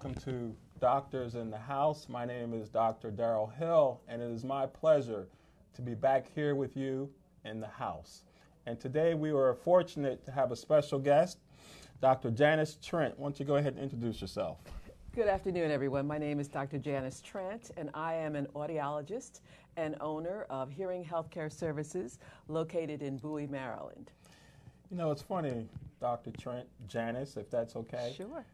Good evening and welcome to Doctors in the House. My name is Dr. Daryl Hill, and it is my pleasure to be back here with you in the house. And today we were fortunate to have a special guest, Dr. Janice Trent. Why don't you go ahead and introduce yourself? Good afternoon, everyone. My name is Dr. Janice Trent, and I am an audiologist and owner of Hearing Healthcare Services located in Bowie, Maryland. You know, it's funny, Dr. Trent, Janice, if that's okay. Sure.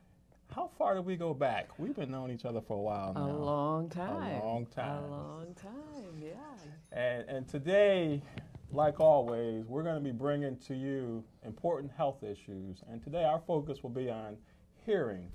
How far did we go back? We've been knowing each other for a while now. A long time. A long time. A long time, yeah. And, and today, like always, we're going to be bringing to you important health issues. And today, our focus will be on hearing.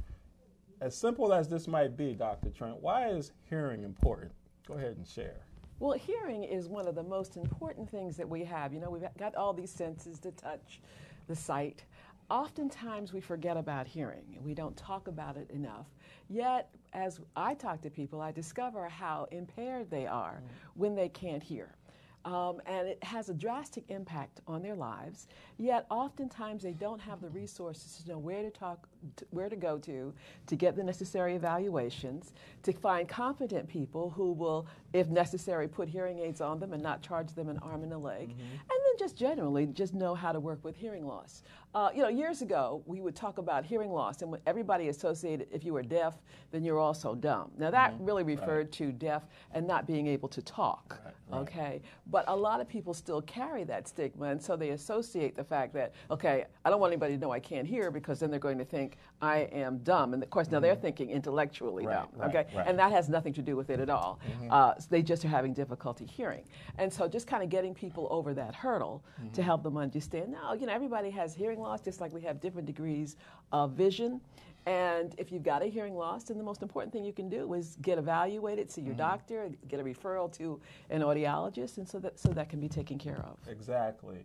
As simple as this might be, Dr. Trent, why is hearing important? Go ahead and share. Well, hearing is one of the most important things that we have. You know, we've got all these senses the touch, the sight. Oftentimes we forget about hearing and we don't talk about it enough. Yet, as I talk to people, I discover how impaired they are mm. when they can't hear. Um, and it has a drastic impact on their lives. Yet, oftentimes, they don't have the resources to know where to talk, to, where to go to, to get the necessary evaluations, to find competent people who will, if necessary, put hearing aids on them and not charge them an arm and a leg, mm-hmm. and then just generally just know how to work with hearing loss. Uh, you know, years ago, we would talk about hearing loss, and everybody associated if you were deaf, then you're also dumb. Now, that mm-hmm. really referred right. to deaf and not being able to talk, right, right. okay? But a lot of people still carry that stigma, and so they associate the fact that, okay, I don't want anybody to know I can't hear because then they're going to think I am dumb. And of course, now mm-hmm. they're thinking intellectually dumb, okay? And that has nothing to do with it at all. Mm-hmm. Uh, they just are having difficulty hearing. And so just kind of getting people over that hurdle to mm-hmm. help them understand, no, you know, everybody has hearing loss, just like we have different degrees of vision. And if you've got a hearing loss, then the most important thing you can do is get evaluated, see your mm-hmm. doctor, get a referral to an audiologist, and so that so that can be taken care of. Exactly.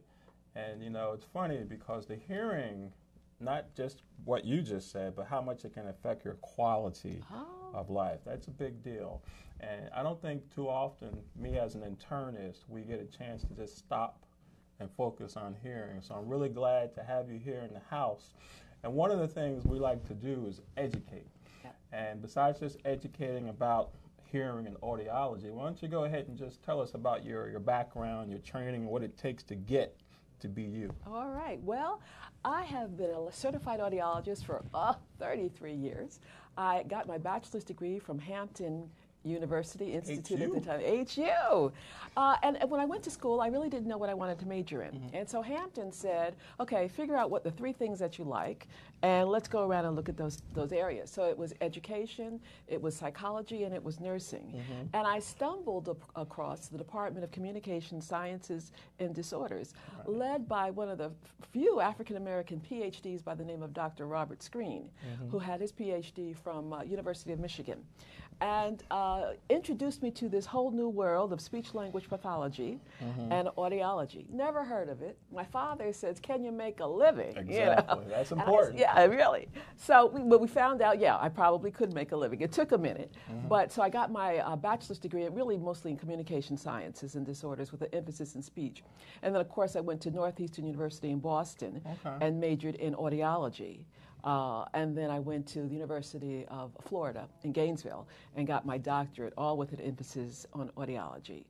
And you know, it's funny because the hearing, not just what you just said, but how much it can affect your quality oh. of life. That's a big deal. And I don't think too often, me as an internist, we get a chance to just stop and focus on hearing. So I'm really glad to have you here in the house. And one of the things we like to do is educate. Yeah. And besides just educating about hearing and audiology, why don't you go ahead and just tell us about your, your background, your training, and what it takes to get to be you? All right. Well, I have been a certified audiologist for uh, 33 years. I got my bachelor's degree from Hampton University Institute HU. at the time, HU. Uh, and, and, when I went to school, I really didn't know what I wanted to major in. Mm-hmm. And so Hampton said, okay, figure out what the three things that you like, and let's go around and look at those, those areas. So it was education, it was psychology, and it was nursing. Mm-hmm. And I stumbled across the Department of Communication Sciences and Disorders, right. led by one of the few African American PhDs by the name of Dr. Robert Screen, mm-hmm. who had his PhD from uh, University of Michigan and uh, introduced me to this whole new world of speech language pathology mm-hmm. and audiology. Never heard of it. My father says, "Can you make a living?" Exactly, you know? that's important. I, yeah, really. So, we, but we found out, yeah, I probably could make a living. It took a minute, mm-hmm. but so I got my uh, bachelor's degree, really mostly in communication sciences and disorders, with an emphasis in speech. And then, of course, I went to Northeastern University in Boston okay. and majored in audiology. Uh, and then I went to the University of Florida in Gainesville and got my doctorate, all with an emphasis on audiology.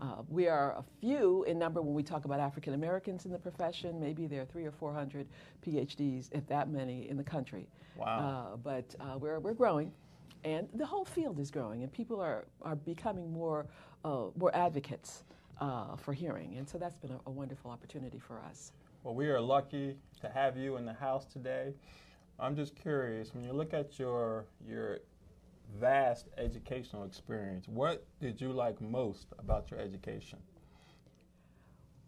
Uh, we are a few in number when we talk about African Americans in the profession. Maybe there are three or four hundred PhDs, if that many, in the country. Wow. Uh, but uh, we're, we're growing, and the whole field is growing, and people are, are becoming more, uh, more advocates uh, for hearing. And so that's been a, a wonderful opportunity for us. Well, we are lucky to have you in the house today. I'm just curious when you look at your your vast educational experience, what did you like most about your education?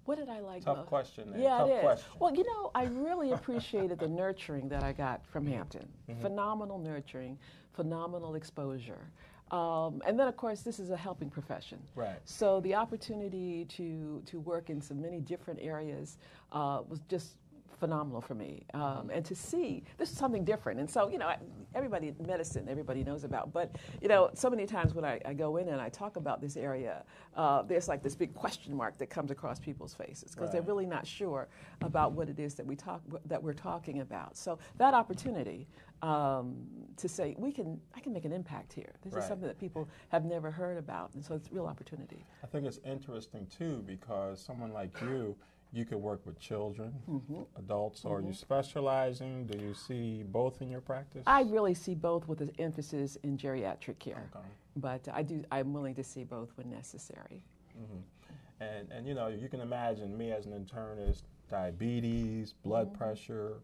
What did I like Tough most? question. There. Yeah, Tough it is. Question. Well, you know, I really appreciated the nurturing that I got from Hampton. Mm-hmm. Phenomenal nurturing, phenomenal exposure. Um, and then, of course, this is a helping profession. Right. So the opportunity to to work in so many different areas uh, was just phenomenal for me. Um, and to see this is something different. And so, you know, everybody, medicine, everybody knows about. But, you know, so many times when I, I go in and I talk about this area, uh, there's like this big question mark that comes across people's faces because right. they're really not sure about what it is that, we talk, that we're talking about. So that opportunity um, to say, we can, I can make an impact here. This right. is something that people have never heard about. And so it's a real opportunity. I think it's interesting, too, because someone like you, you could work with children, mm-hmm. adults, mm-hmm. are you specializing? Do you see both in your practice? I really see both with an emphasis in geriatric care. Okay. But I do, I'm willing to see both when necessary. Mm-hmm. And, and, you know, you can imagine me as an internist, diabetes, blood mm-hmm. pressure,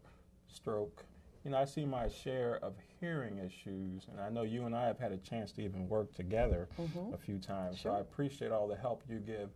stroke. You know, I see my share of hearing issues, and I know you and I have had a chance to even work together mm-hmm. a few times. Sure. So I appreciate all the help you give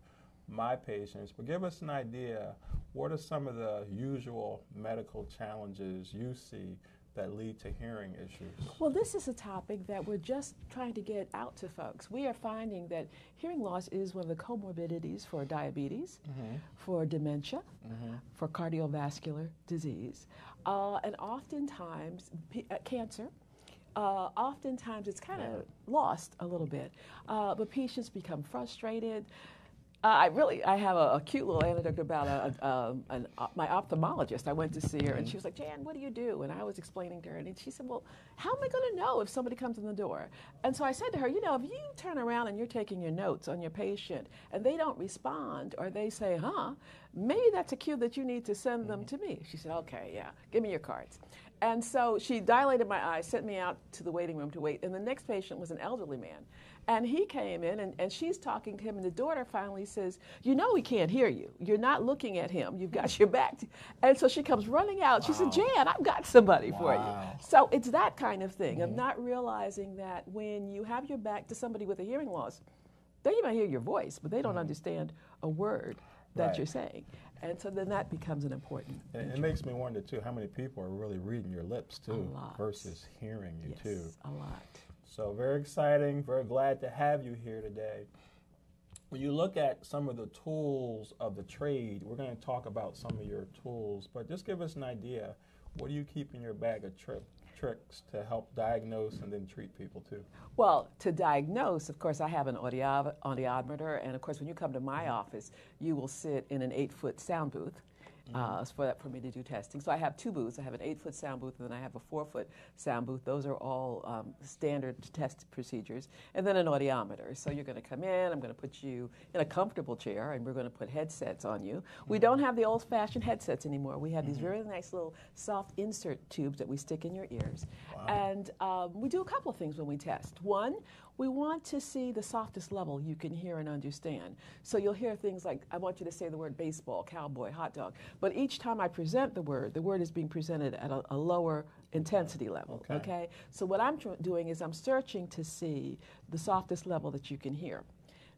my patients, but give us an idea what are some of the usual medical challenges you see that lead to hearing issues? Well, this is a topic that we're just trying to get out to folks. We are finding that hearing loss is one of the comorbidities for diabetes, mm-hmm. for dementia, mm-hmm. for cardiovascular disease, uh, and oftentimes p- uh, cancer. Uh, oftentimes it's kind of yeah. lost a little bit, uh, but patients become frustrated. Uh, I really, I have a, a, cute little anecdote about a, a, um, an, uh, my ophthalmologist. I went to see her, and she was like, "Jan, what do you do?" And I was explaining to her, and she said, "Well, how am I going to know if somebody comes in the door?" And so I said to her, "You know, if you turn around and you're taking your notes on your patient, and they don't respond, or they say, huh, maybe that's a cue that you need to send them to me." She said, "Okay, yeah, give me your cards." And so she dilated my eyes, sent me out to the waiting room to wait, and the next patient was an elderly man. And he came in and, and she's talking to him, and the daughter finally says, You know, he can't hear you. You're not looking at him. You've got your back. And so she comes running out. She wow. said, Jan, I've got somebody wow. for you. So it's that kind of thing mm-hmm. of not realizing that when you have your back to somebody with a hearing loss, they might hear your voice, but they don't mm-hmm. understand a word that right. you're saying. And so then that becomes an important. And it makes me wonder too how many people are really reading your lips too versus hearing you yes, too. A lot. So, very exciting, very glad to have you here today. When you look at some of the tools of the trade, we're going to talk about some of your tools, but just give us an idea. What do you keep in your bag of tri- tricks to help diagnose and then treat people too? Well, to diagnose, of course, I have an audiometer, and of course, when you come to my mm-hmm. office, you will sit in an eight foot sound booth uh, for, that, for me to do testing. So I have two booths. I have an eight foot sound booth and then I have a four foot sound booth. Those are all um, standard test procedures. And then an audiometer. So you're going to come in, I'm going to put you in a comfortable chair, and we're going to put headsets on you. Mm-hmm. We don't have the old fashioned headsets anymore. We have mm-hmm. these very nice little soft insert tubes that we stick in your ears. Wow. And um, we do a couple of things when we test. One, we want to see the softest level you can hear and understand. So you'll hear things like, I want you to say the word baseball, cowboy, hot dog. But each time I present the word, the word is being presented at a, a lower intensity level. Okay. okay? So what I'm tr- doing is I'm searching to see the softest level that you can hear.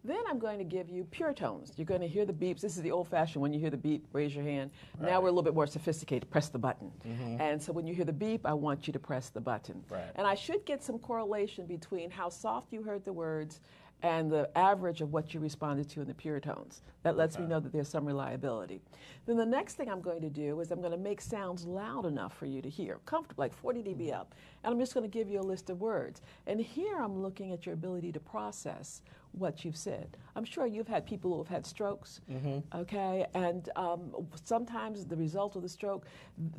Then I'm going to give you pure tones. You're going to hear the beeps. This is the old fashioned when you hear the beep, raise your hand. Right. Now we're a little bit more sophisticated. Press the button. Mm-hmm. And so when you hear the beep, I want you to press the button. Right. And I should get some correlation between how soft you heard the words and the average of what you responded to in the pure tones. That lets okay. me know that there's some reliability. Then the next thing I'm going to do is I'm going to make sounds loud enough for you to hear, comfortable, like 40 dB up. And I'm just going to give you a list of words. And here I'm looking at your ability to process what you've said. I'm sure you've had people who have had strokes, mm-hmm. okay, and um, sometimes the result of the stroke,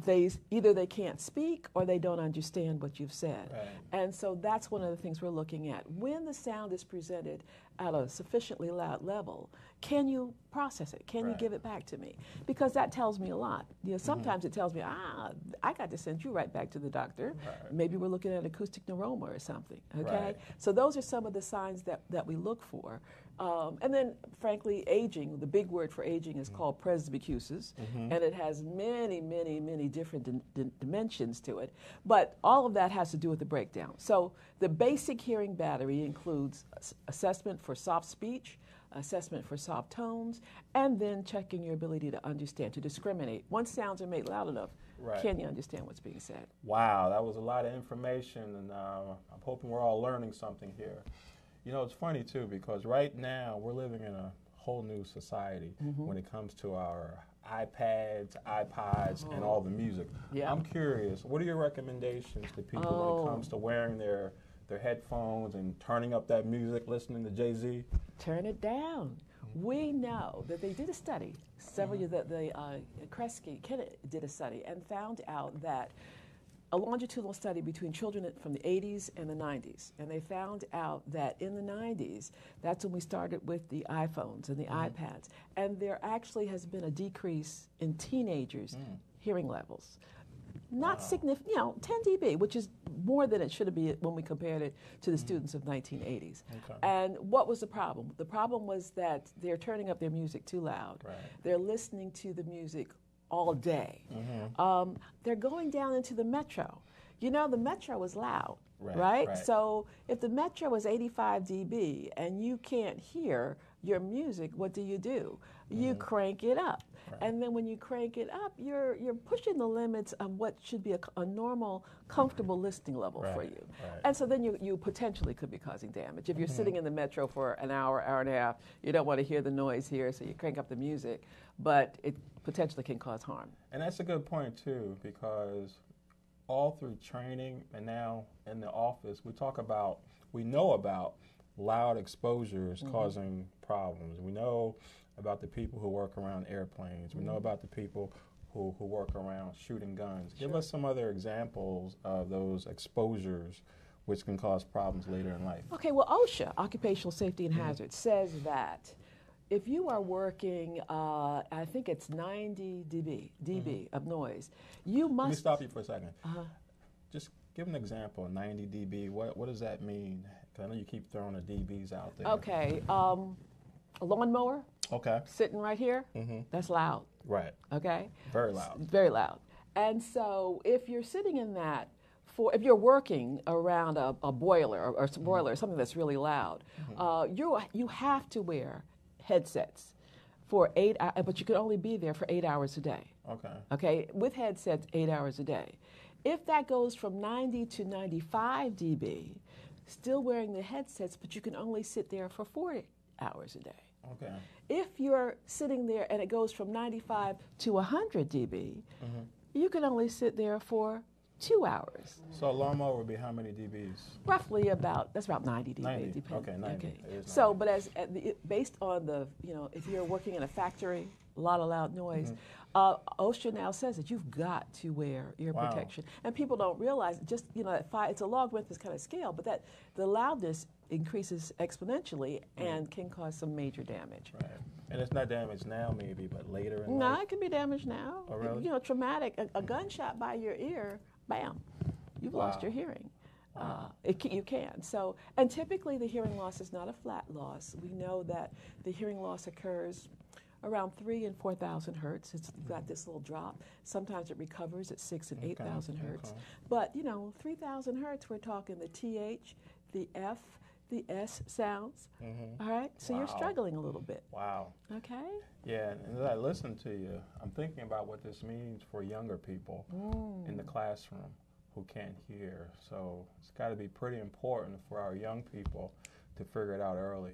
they either they can't speak or they don't understand what you've said, right. and so that's one of the things we're looking at. When the sound is presented at a sufficiently loud level, can you process it? Can right. you give it back to me? Because that tells me a lot. You know, mm-hmm. sometimes mm-hmm. it tells me, ah, I got to send you right back to the doctor. Right. Maybe we're looking at acoustic neuroma or something. Okay, right. so those are some of the signs that that we look for. Um, and then, frankly, aging, the big word for aging is mm-hmm. called presbycusis, mm-hmm. and it has many, many, many different di- di- dimensions to it. But all of that has to do with the breakdown. So the basic hearing battery includes assessment for soft speech, assessment for soft tones, and then checking your ability to understand, to discriminate. Once sounds are made loud enough, right. can you understand what's being said? Wow, that was a lot of information, and uh, I'm hoping we're all learning something here. You know, it's funny too because right now we're living in a whole new society mm-hmm. when it comes to our iPads, iPods, and all the music. Yeah. I'm curious, what are your recommendations to people when Oh. it comes to wearing their their headphones and turning up that music, listening to Jay Z? turn it down. We know that they did a study, several years that the uh, Kresge did a study and found out that a longitudinal study between children from the 80s and the 90s, and they found out that in the 90s, that's when we started with the iPhones and the mm-hmm. iPads, and there actually has been a decrease in teenagers' mm. hearing levels. Not significant, you know, 10 dB, which is more than it should be when we compared it to the mm. students of 1980s. Okay. And what was the problem? The problem was that they're turning up their music too loud. Right. They're listening to the music all day. Mm-hmm. Um, they're going down into the metro. You know, the metro is loud, Right, right? right. So if the metro is 85 dB and you can't hear your music, what do you do? You Mm-hmm. crank it up. And then when you crank it up, you're, you're pushing the limits of what should be a, a normal, comfortable listening level for you. right. And so then you, you potentially could be causing damage. If you're Mm-hmm. sitting in the metro for an hour, hour and a half, you don't want to hear the noise here, so you crank up the music, but it potentially can cause harm. And that's a good point too, because all through training and now in the office, we talk about, we know about loud exposures mm-hmm. causing problems. We know about the people who work around airplanes. We know mm-hmm. about the people who, who work around shooting guns. Give us some other examples of those exposures which can cause problems later in life. Okay, well, OSHA, Occupational Safety and mm-hmm. Hazards, says that if you are working, uh, I think it's 90 dB, dB of noise, you must. Let me stop you for a 2nd Uh-huh. Just give an example, 90 dB. What, what does that mean? Because I know you keep throwing the dBs out there. Okay, um, a lawnmower Okay. sitting right here, Mm-hmm. that's loud, Right. okay? Very loud. Very loud. And so if you're sitting in that for, if you're working around a, a boiler or, or some boiler, something that's really loud, uh, you you have to wear headsets for eight, hou- but you can only be there for eight hours a day. Okay. Okay, with headsets, eight hours a day. If that goes from 90 to 95 dB, still wearing the headsets, but you can only sit there for 40 hours a day. Okay. If you're sitting there and it goes from 95 to 100 dB, Mm-hmm. you can only sit there for two hours. So a lawnmower would be how many dBs? Roughly about that's about 90 dBs. 90, depend- okay, 90, it is So, but as the, based on the you know, if you're working in a factory, a lot of loud noise. Mm-hmm. Uh, OSHA now says that you've got to wear ear Wow. protection, and people don't realize just you know at five, it's a logarithmic kind of scale, but that the loudness increases exponentially and can cause some major damage. Right. And it's not damaged now, maybe, but later in No, life. No, it can be damaged now. Oh, really? You know, traumatic. A, a gunshot by your ear, bam, you've lost your hearing. Uh, it you can. So, and typically the hearing loss is not a flat loss. We know that the hearing loss occurs around three and four thousand hertz. It's got this little drop. Sometimes it recovers at six and eight thousand hertz. But you know, three thousand hertz. We're talking the th, the f, the s sounds. All right. So you're Mm-hmm. Struggling a little bit. Wow. Okay. Yeah, and as I listen to you, I'm thinking about what this means for younger people in the classroom who can't hear. So it's got to be pretty important for our young people to figure it out early.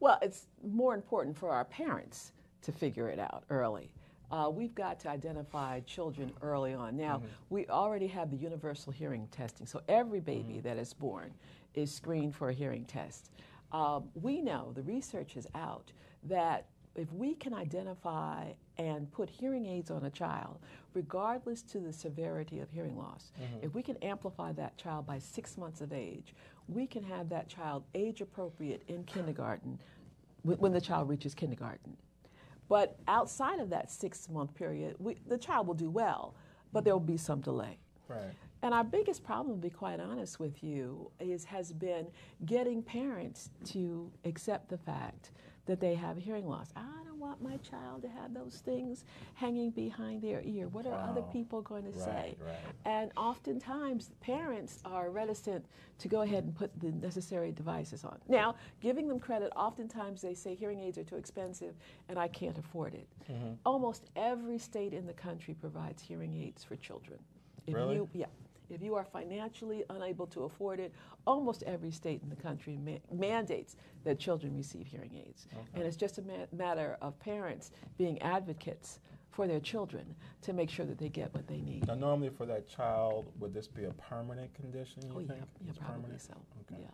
Well, it's more important for our parents to figure it out early. Uh, we've got to identify children early on. Now, we already have the universal hearing testing, so every baby that is born is screened for a hearing test. Um, we know, the research is out, that if we can identify and put hearing aids on a child, regardless to the severity of hearing loss, if we can amplify that child by six months of age, we can have that child age appropriate in kindergarten wh- when the child reaches kindergarten. But outside of that six month period, we, the child will do well, but there will be some delay. Right. And our biggest problem, to be quite honest with you, is has been getting parents to accept the fact that they have hearing loss. I don't want my child to have those things hanging behind their ear. What are other people going to Right, say? right. And oftentimes, parents are reticent to go ahead and put the necessary devices on. Now, giving them credit, oftentimes they say hearing aids are too expensive and I can't afford it. Mm-hmm. Almost every state in the country provides hearing aids for children. If Really? you, yeah. If you are financially unable to afford it, almost every state in the country ma- mandates that children receive hearing aids. And it's just a ma- matter of parents being advocates for their children to make sure that they get what they need. Now, normally for that child, would this be a permanent condition? You oh, think? yeah, yeah, probably permanent? so. Okay. Yeah,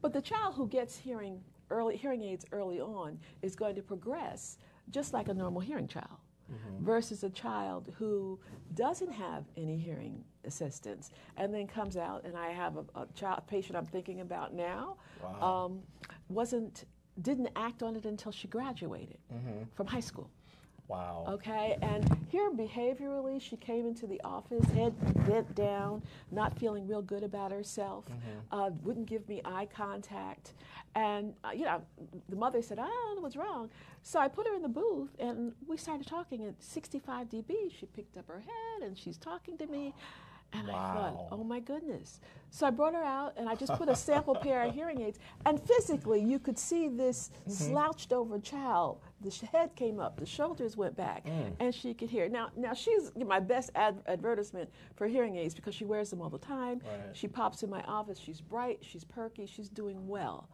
but the child who gets hearing early hearing aids early on is going to progress just like a normal hearing child. Mm-hmm. Versus a child who doesn't have any hearing assistance and then comes out, and I have a, a child patient I'm thinking about now, Wow. um, wasn't didn't act on it until she graduated Mm-hmm. from high school. Wow. Okay, and here behaviorally, she came into the office, head bent down, not feeling real good about herself, uh, wouldn't give me eye contact. And, uh, you know, the mother said, I don't know what's wrong. So I put her in the booth and we started talking at 65 dB. She picked up her head and she's talking to me. And I thought, oh my goodness. So I brought her out and I just put a sample pair of hearing aids. And physically, you could see this mm-hmm. slouched over child. The head came up, the shoulders went back, mm. and she could hear. Now, now she's my best ad- advertisement for hearing aids because she wears them all the time. Right. She pops in my office. She's bright, she's perky, she's doing well.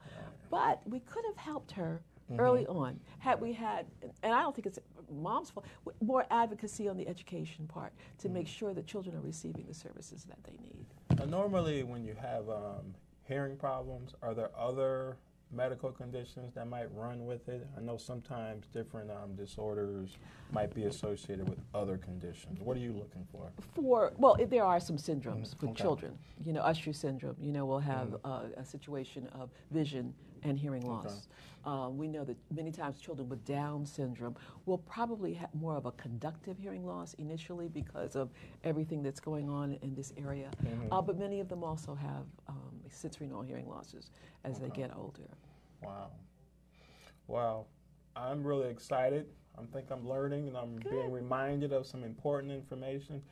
But we could have helped her early on had we had, and I don't think it's mom's fault, more advocacy on the education part to make sure that children are receiving the services that they need. Now, normally, when you have um, hearing problems, are there other medical conditions that might run with it? I know sometimes different um, disorders might be associated with other conditions. What are you looking for? For well, if there are some syndromes with okay. Mm-hmm. children. You know, Usher syndrome. You know, we'll have uh, a situation of vision and hearing loss. Uh, we know that many times children with Down syndrome will probably have more of a conductive hearing loss initially because of everything that's going on in this area. Mm-hmm. Uh, but many of them also have um, sensorineural hearing losses as they get older. Wow. Wow. I'm really excited. I think I'm learning and I'm being reminded of some important information.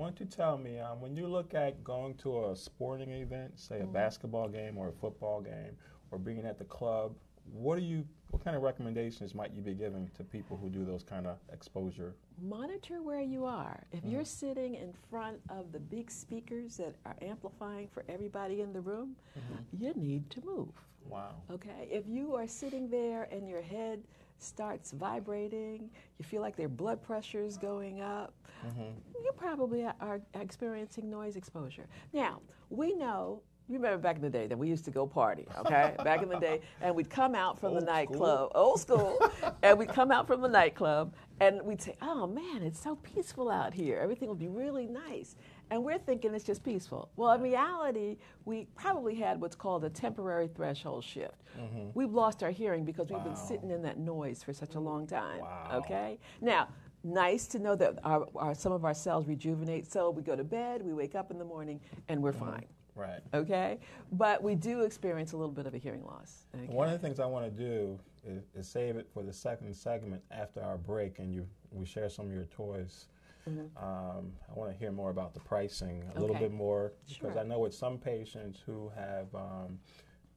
Why don't you tell me, um, when you look at going to a sporting event, say a mm-hmm. basketball game or a football game, or being at the club, what do you, what kind of recommendations might you be giving to people who do those kind of exposure? Monitor where you are. If you're mm-hmm. sitting in front of the big speakers that are amplifying for everybody in the room, mm-hmm. you need to move. Wow. Okay? If you are sitting there and your head starts vibrating, you feel like their blood pressure is going up, mm-hmm. you probably are- experiencing noise exposure. Now, we know. You remember back in the day that we used to go party, okay? back in the day, and we'd come out from the Old nightclub, old school, and we'd come out from the nightclub, and we'd say, "Oh man, it's so peaceful out here. Everything would be really nice." And we're thinking it's just peaceful. Well, in reality, we probably had what's called a temporary threshold shift. Mm-hmm. We've lost our hearing because we've been sitting in that noise for such a long time. Wow. Okay? Now, nice to know that our, our, some of our cells rejuvenate. So we go to bed, we wake up in the morning, and we're mm-hmm. fine. Right. Okay? But we do experience a little bit of a hearing loss. Okay? One of the things I want to do is, is save it for the second segment after our break, and you we share some of your toys. Um, I want to hear more about the pricing a little bit more because Sure. I know with some patients who have um,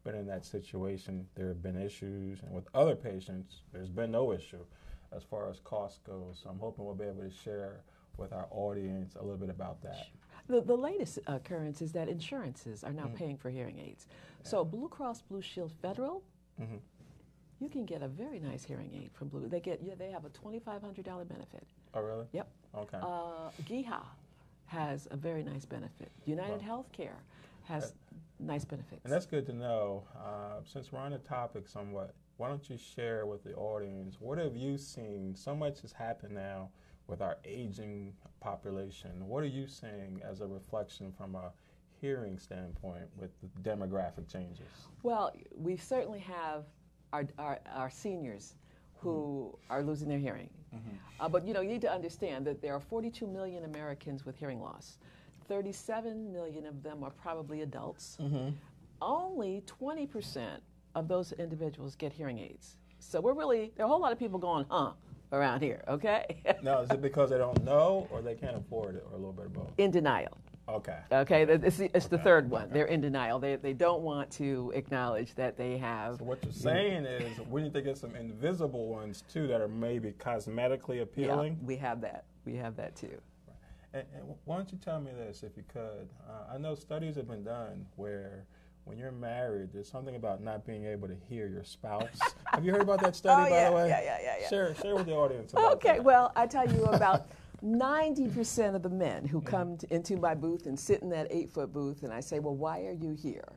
been in that situation, there have been issues, and with other patients, there's been no issue as far as cost goes. So I'm hoping we'll be able to share with our audience a little bit about that. The, the latest occurrence is that insurances are now paying for hearing aids. So Blue Cross Blue Shield Federal, Mhm. you can get a very nice hearing aid from Blue. They get yeah, they have a twenty five hundred dollar benefit. Oh, really? Yep. Okay. Uh, GEHA has a very nice benefit. United Healthcare has nice benefits. And that's good to know. Uh, since we're on the topic somewhat, why don't you share with the audience what have you seen? So much has happened now with our aging population. What are you seeing as a reflection from a hearing standpoint with the demographic changes? Well, we certainly have our, our, our seniors who are losing their hearing. Uh, but you know, you need to understand that there are 42 million Americans with hearing loss. 37 million of them are probably adults. Only 20% of those individuals get hearing aids. So we're really, there are a whole lot of people going, huh, around here, okay? Now, is it because they don't know or they can't afford it or a little bit of both? in denial. Okay. Okay, it's, the- it's the third one. They're in denial. They, they don't want to acknowledge that they have. So what you're saying is we need to get some invisible ones too that are maybe cosmetically appealing. Yeah, we have that. We have that too. And, and why don't you tell me this, if you could? Uh, I know studies have been done where when you're married, there's something about not being able to hear your spouse. Have you heard about that study, oh, by yeah, the way? Yeah, yeah, yeah, yeah. Share, share with the audience about Okay, that. well, I tell you about 90% of the men who come to, into my booth and sit in that eight foot booth, and I say, Well, why are you here?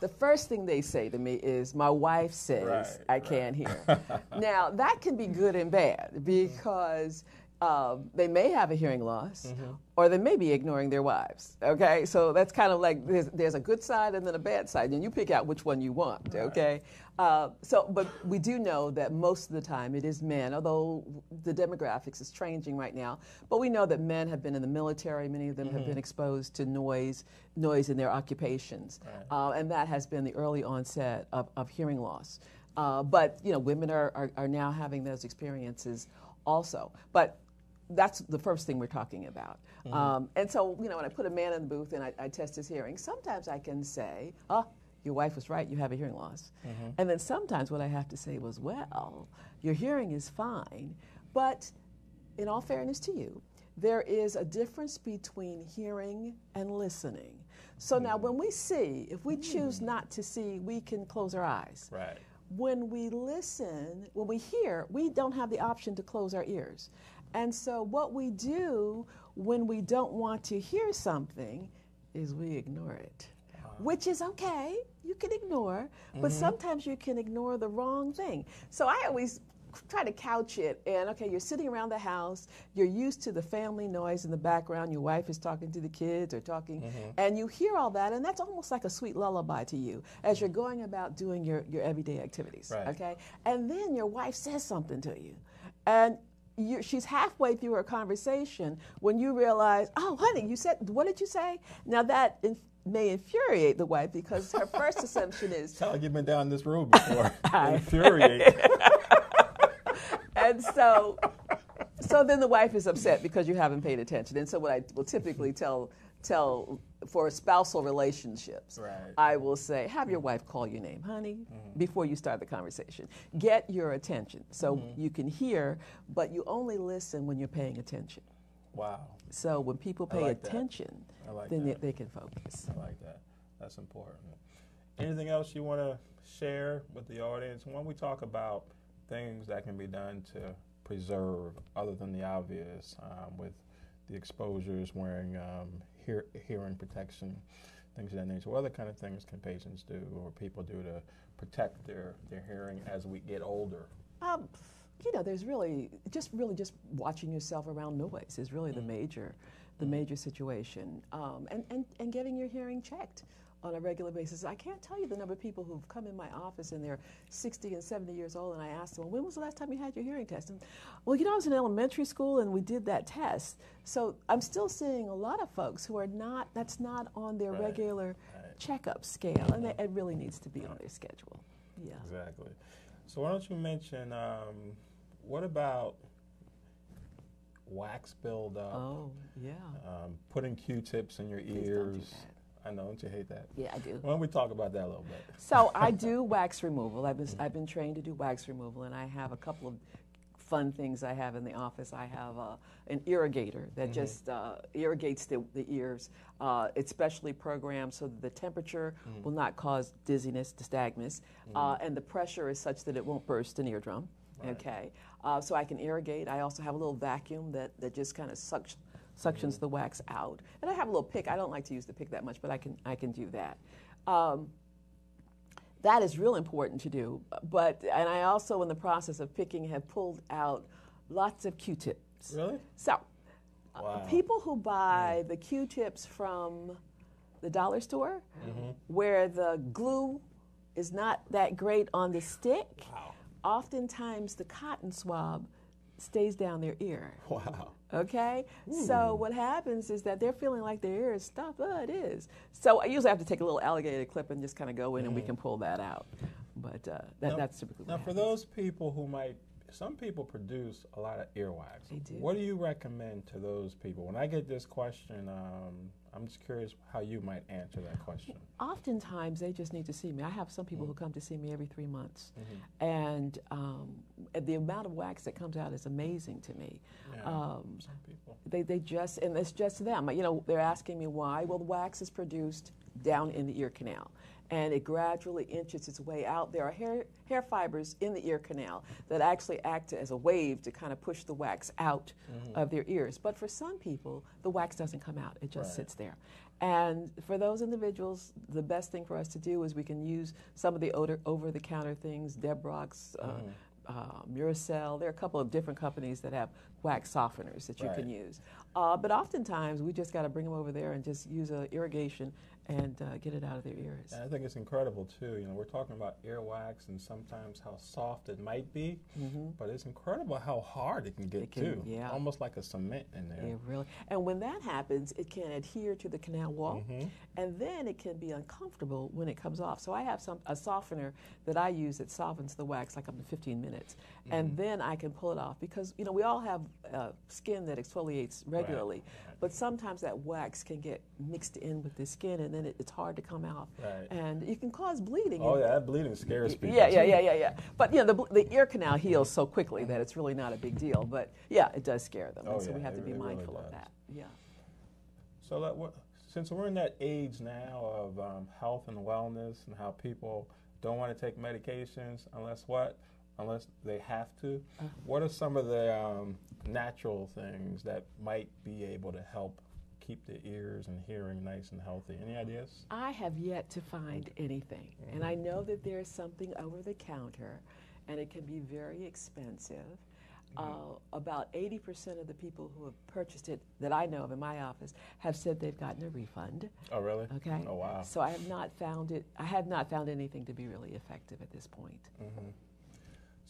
The first thing they say to me is, My wife says Right, I right. can't hear. now, that can be good and bad because um, they may have a hearing loss or they may be ignoring their wives. Okay, so that's kind of like there's, there's a good side and then a bad side, and you pick out which one you want. Okay, uh, so but we do know that most of the time it is men, although the demographics is changing right now. But we know that men have been in the military. Many of them have been exposed to noise, noise in their occupations, uh, and that has been the early onset of, of hearing loss. Uh, but you know, women are, are, are now having those experiences also. But that's the first thing we're talking about. Um, and so, you know, when I put a man in the booth and I, I test his hearing, sometimes I can say, oh, your wife was right, you have a hearing loss. Mm-hmm. And then sometimes what I have to say was, well, your hearing is fine, but in all fairness to you, there is a difference between hearing and listening. So now, mm-hmm. when we see, if we choose mm-hmm. not to see, we can close our eyes Right. when we listen, when we hear, we don't have the option to close our ears. And so, what we do when we don't want to hear something is we ignore it, which is okay. You can ignore, but mm-hmm. sometimes you can ignore the wrong thing. So, I always try to couch it and okay you're sitting around the house you're used to the family noise in the background your wife is talking to the kids or talking mm-hmm. and you hear all that and that's almost like a sweet lullaby to you as you're going about doing your, your everyday activities Right. okay and then your wife says something to you and you, she's halfway through her conversation when you realize oh honey you said what did you say now that in, may infuriate the wife because her first assumption is Sound like you've been down this road before. Infuriate. and so so then the wife is upset because you haven't paid attention and so what i will typically tell tell for spousal relationships Right. i will say have your wife call your name honey before you start the conversation get your attention so you can hear but you only listen when you're paying attention Wow. so when people pay like attention like then. They, they can focus I like that. That's important. Anything else you want to share with the audience? When we talk about things that can be done to preserve, other than the obvious, um, with the exposures, wearing um, hear, hearing protection, things of that nature. What other kind of things can patients do or people do to protect their, their hearing as we get older? Um, you know, there's really just really just watching yourself around noise is really the major, the major situation, um, and, and and getting your hearing checked on a regular basis. I can't tell you the number of people who've come in my office and they're 60 and 70 years old, and I ask them, well, when was the last time you had your hearing test? And, well, you know, I was in elementary school and we did that test. So I'm still seeing a lot of folks who are not. That's not on their Right, regular right. checkup scale, and it, really needs to be on their schedule. Yeah. Exactly. So why don't you mention um, what about wax buildup? Oh, yeah. um, putting Q-tips in your Please ears. I know, don't you hate that? Yeah, I do. Why don't we talk about that a little bit? So I do wax removal. I've been, I've been trained to do wax removal, and I have a couple of fun things I have in the office. I have uh, an irrigator that just uh, irrigates the, the ears. Uh, it's specially programmed so that the temperature will not cause dizziness, nystagmus, uh, and the pressure is such that it won't burst an eardrum. Okay, uh, so I can irrigate. I also have a little vacuum that, that just kind of sucks, suctions the wax out, and I have a little pick. I don't like to use the pick that much, but I can I can do that. Um, that is real important to do. But and I also, in the process of picking, have pulled out lots of Q-tips. Really? So, uh, people who buy the Q-tips from the dollar store, where the glue is not that great on the stick, Wow. oftentimes the cotton swab stays down their ear. Wow. Okay? So what happens is that they're feeling like their ear is stuffed. Oh, it is. So I usually have to take a little alligator clip and just kind of go in and we can pull that out. But uh, that, Now- that's typically Now, for those people who might, some people produce a lot of earwax. They do. What do you recommend to those people? When I get this question, um, I'm just curious how you might answer that question. Oftentimes they just need to see me. I have some people who come to see me every three months. Mm-hmm. And um, the amount of wax that comes out is amazing to me. Yeah, Um, some people. they, they just, and it's just them. You know, they're asking me why. Well, the wax is produced down in the ear canal. And it gradually inches its way out. There are hair, hair fibers in the ear canal that actually act as a wave to kind of push the wax out mm-hmm. of their ears. But for some people, the wax doesn't come out, it just right. sits there. And for those individuals, the best thing for us to do is we can use some of the over the counter things, Debrox, uh, mm uh, Muracell. There are a couple of different companies that have wax softeners that you right. can use. Uh, but oftentimes, we just got to bring them over there and just use a irrigation and uh, get it out of their ears. And I think it's incredible too. You know, we're talking about earwax and sometimes how soft it might be, mm-hmm. but it's incredible how hard it can get it can, too. Yeah. Almost like a cement in there. Yeah, really. And when that happens, it can adhere to the canal wall, mm-hmm. and then it can be uncomfortable when it comes off. So I have some a softener that I use that softens the wax like up to 15 minutes, mm-hmm. and then I can pull it off because you know we all have uh, skin that exfoliates regularly, right. but sometimes that wax can get mixed in with the skin and then it, it's hard to come out. Right. And it can cause bleeding. Oh, yeah, that bleeding scares people. Yeah, yeah, yeah, yeah, yeah. But, you know, the, the ear canal heals so quickly that it's really not a big deal. But, yeah, it does scare them. Oh, and so yeah, we have to be mindful really of that. Yeah. So, that, what, since we're in that age now of um, health and wellness and how people don't want to take medications unless what? Unless they have to. Uh-huh. What are some of the um, natural things that might be able to help keep the ears and hearing nice and healthy? Any ideas? I have yet to find anything. Mm-hmm. And I know that there's something over the counter, and it can be very expensive. Mm-hmm. Uh, about 80% of the people who have purchased it that I know of in my office have said they've gotten a refund. Oh, really? Okay. Oh, wow. So I have not found it, I have not found anything to be really effective at this point. Mm-hmm.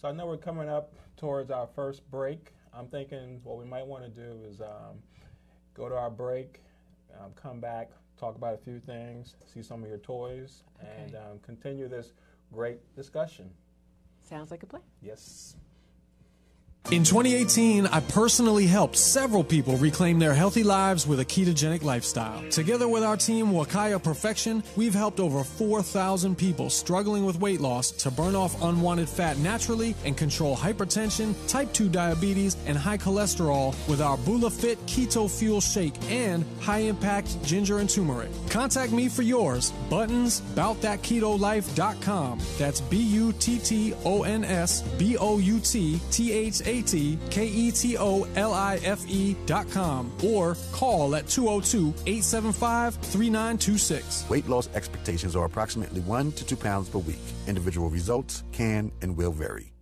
So I know we're coming up towards our first break. I'm thinking what we might want to do is um, go to our break, um, come back, talk about a few things, see some of your toys, okay. and um, continue this great discussion. Sounds like a plan. Yes. In 2018, I personally helped several people reclaim their healthy lives with a ketogenic lifestyle. Together with our team, Wakaya Perfection, we've helped over 4,000 people struggling with weight loss to burn off unwanted fat naturally and control hypertension, type 2 diabetes, and high cholesterol with our Bula Fit Keto Fuel Shake and high impact ginger and turmeric. Contact me for yours. Buttons, boutthatketolife.com. That's B U T T O N S B O U T T H A a-T-K-E-T-O-L-I-F-E dot com or call at 202-875-3926. Weight loss expectations are approximately one to two pounds per week. Individual results can and will vary.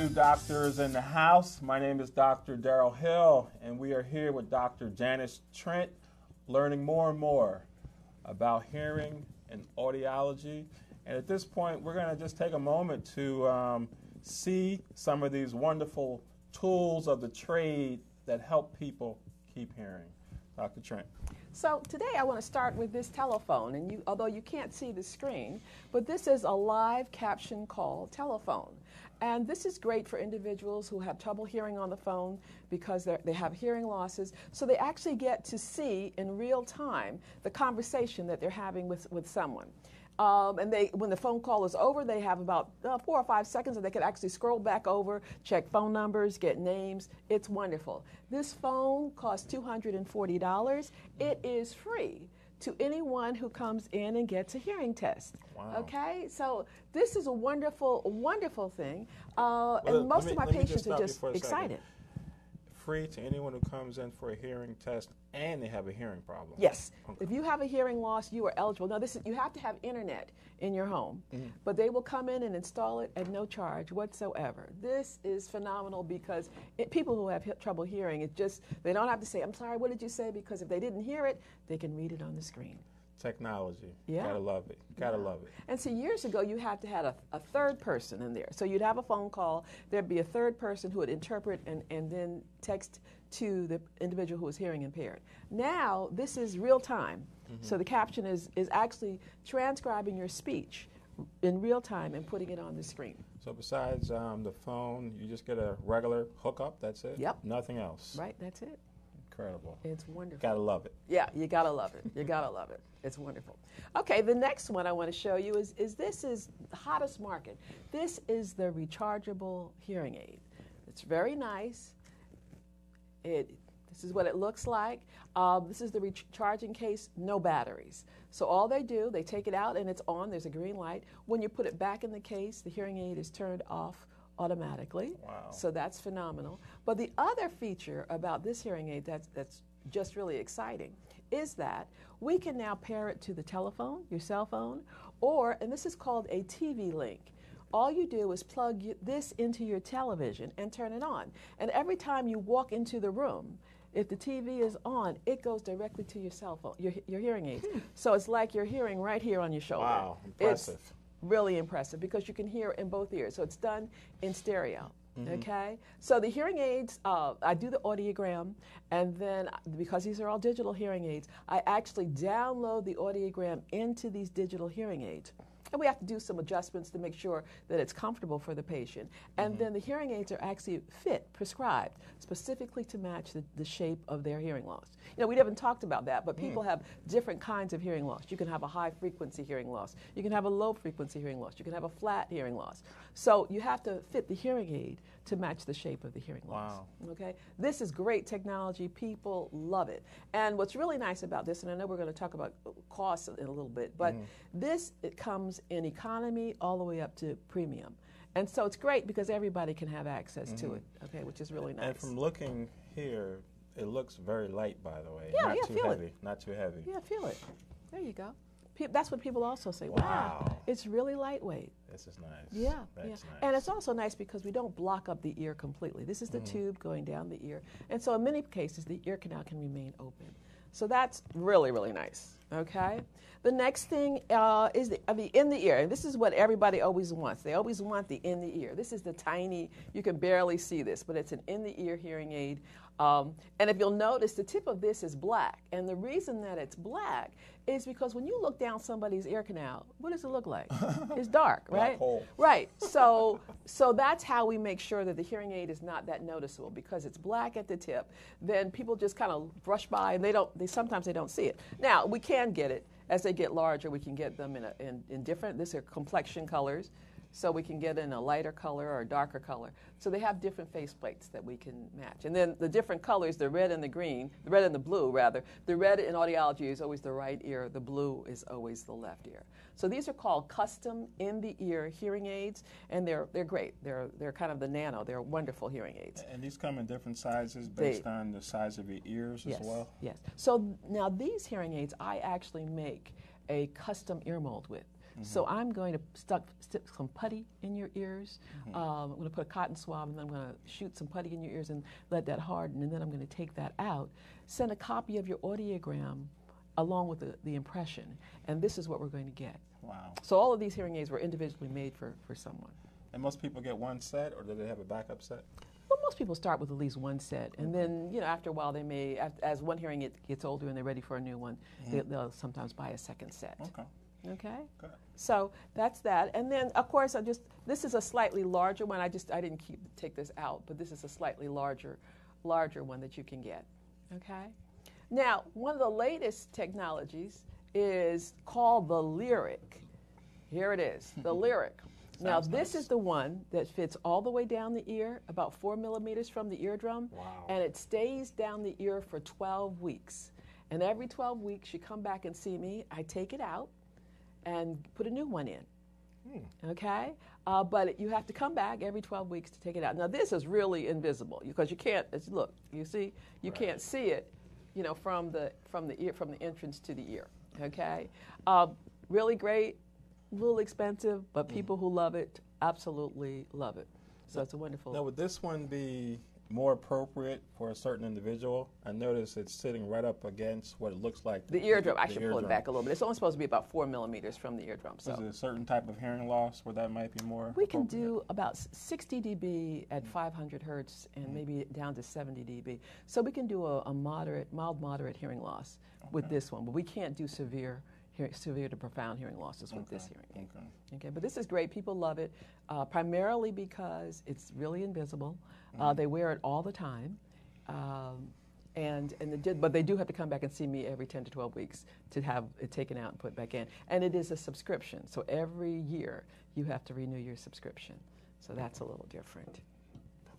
To Doctors in the House. My name is Dr. Daryl Hill, and we are here with Dr. Janice Trent, learning more and more about hearing and audiology. And at this point, we're going to just take a moment to um, see some of these wonderful tools of the trade that help people keep hearing. Dr. Trent. So today I want to start with this telephone, and you, although you can't see the screen, but this is a live caption call telephone. And this is great for individuals who have trouble hearing on the phone because they have hearing losses. So they actually get to see in real time the conversation that they're having with, with someone. Um, and they, when the phone call is over, they have about uh, four or five seconds, and they can actually scroll back over, check phone numbers, get names. It's wonderful. This phone costs $240. It is free to anyone who comes in and gets a hearing test. Wow. Okay, so this is a wonderful, wonderful thing, uh, Well, and most let of my me- me patients just are just excited. second. Free to anyone who comes in for a hearing test and they have a hearing problem. Yes. Okay. If you have a hearing loss, you are eligible. Now, this is, you have to have internet in your home, Mm-hmm. but they will come in and install it at no charge whatsoever. This is phenomenal because it, people who have he- trouble hearing, it just they don't have to say, "I'm sorry, what did you say?" Because if they didn't hear it, they can read it on the screen. Technology. Yeah. Gotta love it. Gotta love it. And see, years ago, you had to have a, a third person in there. So you'd have a phone call, there'd be a third person who would interpret and, and then text to the individual who was hearing impaired. Now, this is real time. So the caption is, is actually transcribing your speech in real time and putting it on the screen. So besides um, the phone, you just get a regular hookup. That's it. Yep. Nothing else. Right? That's it. Incredible. It's wonderful. Gotta love it. Yeah, you gotta love it. You gotta love it. It's wonderful. Okay, the next one I want to show you is, is this is the hottest market. This is the rechargeable hearing aid. It's very nice. It this is what it looks like. Um, this is the recharging case, no batteries. So all they do, they take it out and it's on. There's a green light. When you put it back in the case, the hearing aid is turned off automatically. Wow. So that's phenomenal. But the other feature about this hearing aid that's, that's just really exciting is that we can now pair it to the telephone, your cell phone, or, and this is called a TV link. All you do is plug this into your television and turn it on. And every time you walk into the room, if the TV is on, it goes directly to your cell phone, your, your hearing aids. Hmm. So it's like you're hearing right here on your shoulder. Wow, It's impressive. Really impressive because you can hear in both ears. So it's done in stereo. Mm-hmm. Okay, so the hearing aids, uh, I do the audiogram, and then because these are all digital hearing aids, I actually download the audiogram into these digital hearing aids. And we have to do some adjustments to make sure that it's comfortable for the patient. And Mm-hmm. then the hearing aids are actually fit, prescribed, specifically to match the, the shape of their hearing loss. You know, we haven't talked about that, but Mm. people have different kinds of hearing loss. You can have a high frequency hearing loss, you can have a low frequency hearing loss, you can have a flat hearing loss. So you have to fit the hearing aid to match the shape of the hearing loss. Wow. Okay? This is great technology. People love it. And what's really nice about this, and I know we're going to talk about costs in a little bit, but Mm-hmm. this it comes in economy all the way up to premium. And so it's great because everybody can have access to it, okay, which is really nice. Mm-hmm. And from looking here, it looks very light, by the way. Yeah, not yeah, too feel it. heavy. Not too heavy. yeah, feel it. There you go. Pe- That's what people also say. Wow, Wow. it's really lightweight. This is nice. Yeah, That's yeah. nice. And it's also nice because we don't block up the ear completely. This is the Mm-hmm. tube going down the ear. And so in many cases, the ear canal can remain open. So that's really, really nice. Okay? The next thing uh, is the, uh, the in the ear. And this is what everybody always wants. They always want the in the ear. This is the tiny, you can barely see this, but it's an in the ear hearing aid. Um, and if you'll notice, the tip of this is black. And the reason that it's black is because when you look down somebody's ear canal, what does it look like? it's dark, Black right? hole. Right. So so that's how we make sure that the hearing aid is not that noticeable because it's black at the tip. Then people just kind of brush by and they don't they sometimes they don't see it. Now, we can get it as they get larger, we can get them in a, in, in different these are complexion colors. So we can get in a lighter color or a darker color. So they have different face plates that we can match. And then the different colors, the red and the green, the red and the blue rather, the red in audiology is always the right ear, the blue is always the left ear. So these are called custom in the ear hearing aids and they're they're great. They're they're kind of the nano. They're wonderful hearing aids. And these come in different sizes They- based on the size of your ears Yes. as well. Yes. So now these hearing aids I actually make a custom ear mold with. So mm-hmm. I'm going to stuck, stick some putty in your ears. Mm-hmm. Um, I'm going to put a cotton swab and then I'm going to shoot some putty in your ears and let that harden. And then I'm going to take that out. Send a copy of your audiogram along with the, the impression. And this is what we're going to get. Wow. So all of these hearing aids were individually made for, for someone. And most people get one set, or do they have a backup set? Well, most people start with at least one set, and then mm-hmm. you know after a while they may, as one hearing aid gets older and they're ready for a new one, they, they'll sometimes buy a second set. Okay. Okay. Good. So that's that, and then of course I just this is a slightly larger one. I just I didn't keep take this out, but this is a slightly larger, larger one that you can get. Okay. Now one of the latest technologies is called the Lyric. Here it is, the Lyric. Now Sounds this nice. is the one that fits all the way down the ear, about four millimeters from the eardrum, Wow. and it stays down the ear for 12 weeks. And every 12 weeks, you come back and see me. I take it out and put a new one in. Okay? Uh, but you have to come back every 12 weeks to take it out. Now, this is really invisible because you can't, look, you see, you can't see it, you know, from the, from the ear, from the entrance to the ear. Okay? Uh, really great, a little expensive, but people who love it absolutely love it. So it's a wonderful. Now, would this one be more appropriate for a certain individual? I notice it's sitting right up against what it looks like. the eardrum, I the should pull it back a little bit. It's only supposed to be about four millimeters from the eardrum. So Is it a certain type of hearing loss where that might be more? We can do about 60 dB at 500 hertz and mm. maybe down to 70 dB. So we can do a, a moderate, mild moderate hearing loss with this one, but we can't do severe, hear, severe to profound hearing losses with this hearing aid. Okay. Okay, but this is great. People love it, uh, primarily because it's really invisible. Uh, they wear it all the time. Um, and, and they did, but they do have to come back and see me every 10 to 12 weeks to have it taken out and put back in. And it is a subscription. So every year you have to renew your subscription. So that's a little different.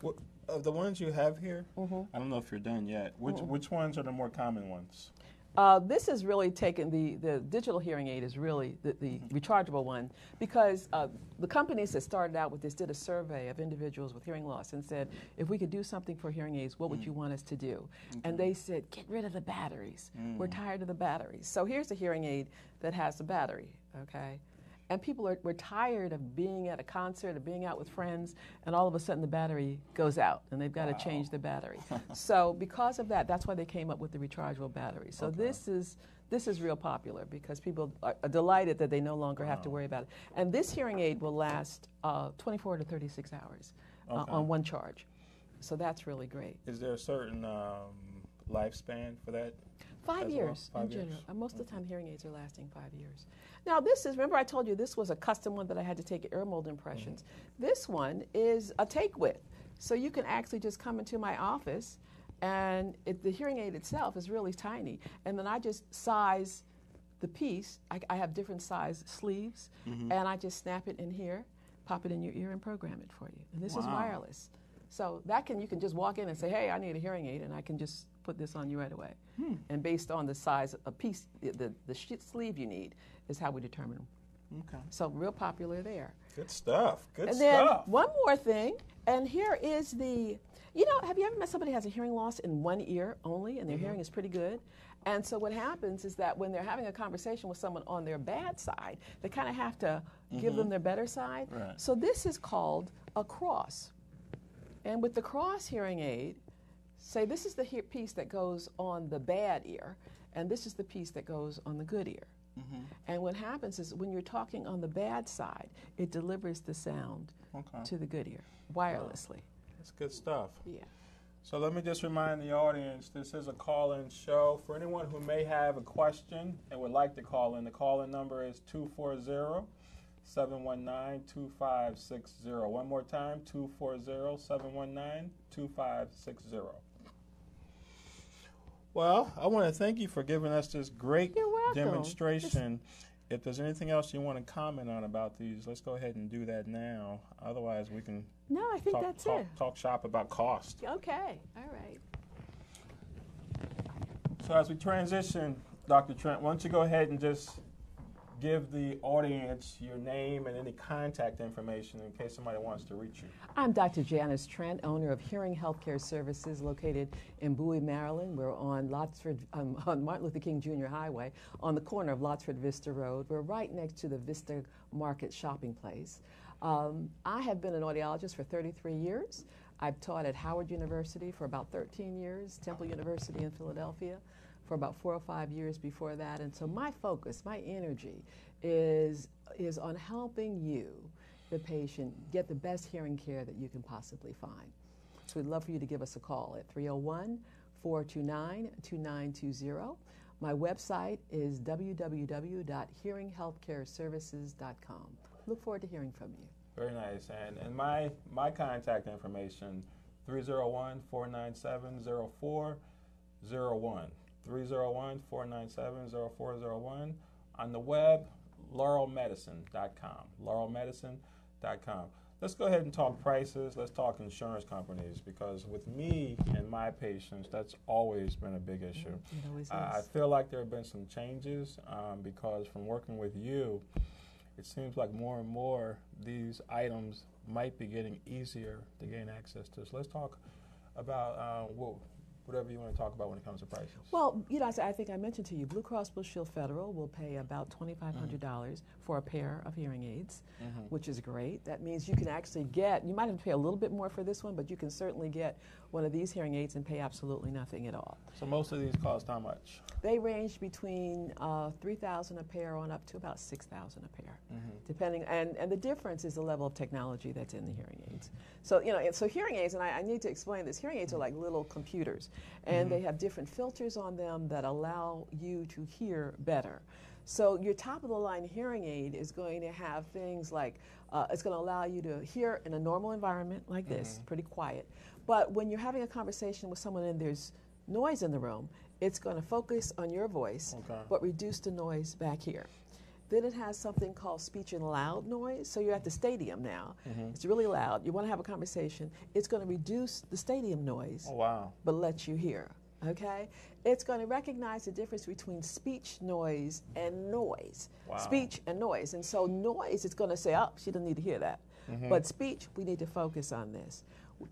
What, of the ones you have here, Mm-hmm. I don't know if you're done yet. Which which ones are the more common ones? Uh, this has really taken the, the digital hearing aid is really the, the rechargeable one because uh, the companies that started out with this did a survey of individuals with hearing loss and said if we could do something for hearing aids what would you want us to do? And they said get rid of the batteries. We're tired of the batteries. So here's a hearing aid that has a battery okay and people are we're tired of being at a concert or being out with friends and all of a sudden the battery goes out and they've got to change the battery so because of that that's why they came up with the rechargeable battery so this is this is real popular because people are delighted that they no longer have to worry about it and this hearing aid will last uh, 24 to 36 hours uh, on one charge so that's really great Is there a certain um, lifespan for that? Five as well? years Five in years. general. Uh, Most of the time, hearing aids are lasting five years. Now, this is, remember I told you this was a custom one that I had to take ear mold impressions. Mm-hmm. This one is a take with. So you can actually just come into my office, and it, the hearing aid itself is really tiny. And then I just size the piece. I, I have different size sleeves, Mm-hmm. and I just snap it in here, pop it in your ear, and program it for you. And this is wireless. So that can you can just walk in and say, "Hey, I need a hearing aid," and I can just put this on you right away. Hmm. And based on the size of piece, the the, the sleeve you need is how we determine them. Okay. So real popular there. Good stuff. Good and then stuff. one more thing, and here is the. You know, have you ever met somebody who has a hearing loss in one ear only, and their Mm-hmm. hearing is pretty good? And so what happens is that when they're having a conversation with someone on their bad side, they kind of have to give them their better side. Mm-hmm. Right. So this is called a CROS. And with the CROS hearing aid, say this is the he- piece that goes on the bad ear, and this is the piece that goes on the good ear. Mm-hmm. And what happens is when you're talking on the bad side, it delivers the sound Okay. to the good ear wirelessly. That's good stuff. Yeah. So let me just remind the audience this is a call in show. For anyone who may have a question and would like to call in, the call in number is 240 719 2560. One more time 240 719 2560. Well, I want to thank you for giving us this great demonstration. If there's anything else you want to comment on about these, let's go ahead and do that now. Otherwise, we can No, I think talk, that's talk, it. talk shop about cost. Okay. All right. So as we transition, Dr. Trent, why don't you go ahead and just give the audience your name and any contact information in case somebody wants to reach you. I'm Dr. Janice Trent, owner of Hearing Healthcare Services located in Bowie, Maryland. We're on Lottsford, um, on Martin Luther King Jr. Highway on the corner of Lottsford Vista Road. We're right next to the Vista Market shopping place. Um, I have been an audiologist for 33 years. I've taught at Howard University for about 13 years, Temple University in Philadelphia for about four or five years before that. And so my focus, my energy is, is on helping you, the patient, get the best hearing care that you can possibly find. So we'd love for you to give us a call at 301 429 2920. My website is www.hearinghealthcareservices.com. Look forward to hearing from you. Very nice. And, and my, my contact information, 301 497 0401. 301 497 0401. On the web, laurelmedicine.com. Laurelmedicine.com. Let's go ahead and talk prices. Let's talk insurance companies because with me and my patients, that's always been a big issue. It always is. I feel like there have been some changes um, because from working with you, it seems like more and more these items might be getting easier to gain access to. So let's talk about uh, what, whatever you want to talk about when it comes to prices. Well, you know, I, I think I mentioned to you, Blue Cross Blue Shield Federal will pay about $2,500 mm-hmm. dollars for a pair of hearing aids, mm-hmm. which is great. That means you can actually get, you might have to pay a little bit more for this one, but you can certainly get one of these hearing aids and pay absolutely nothing at all. So most of these cost how much? They range between uh, 3000 a pair on up to about 6000 a pair, depending, and, and the difference is the level of technology that's in the hearing aids. So, you know, so hearing aids, and I, I need to explain this, hearing aids are like little computers, and they have different filters on them that allow you to hear better. So your top of the line hearing aid is going to have things like uh, it's going to allow you to hear in a normal environment like this, pretty quiet. But when you're having a conversation with someone and there's noise in the room, it's going to focus on your voice, Okay. but reduce the noise back here. Then it has something called speech and loud noise. So you're at the stadium now. Mm-hmm. It's really loud. You want to have a conversation. It's going to reduce the stadium noise Oh, wow. but let you hear. Okay? It's going to recognize the difference between speech noise and noise. Wow. Speech and noise. And so, noise, is going to say, oh, she doesn't need to hear that. Mm-hmm. But speech, we need to focus on this.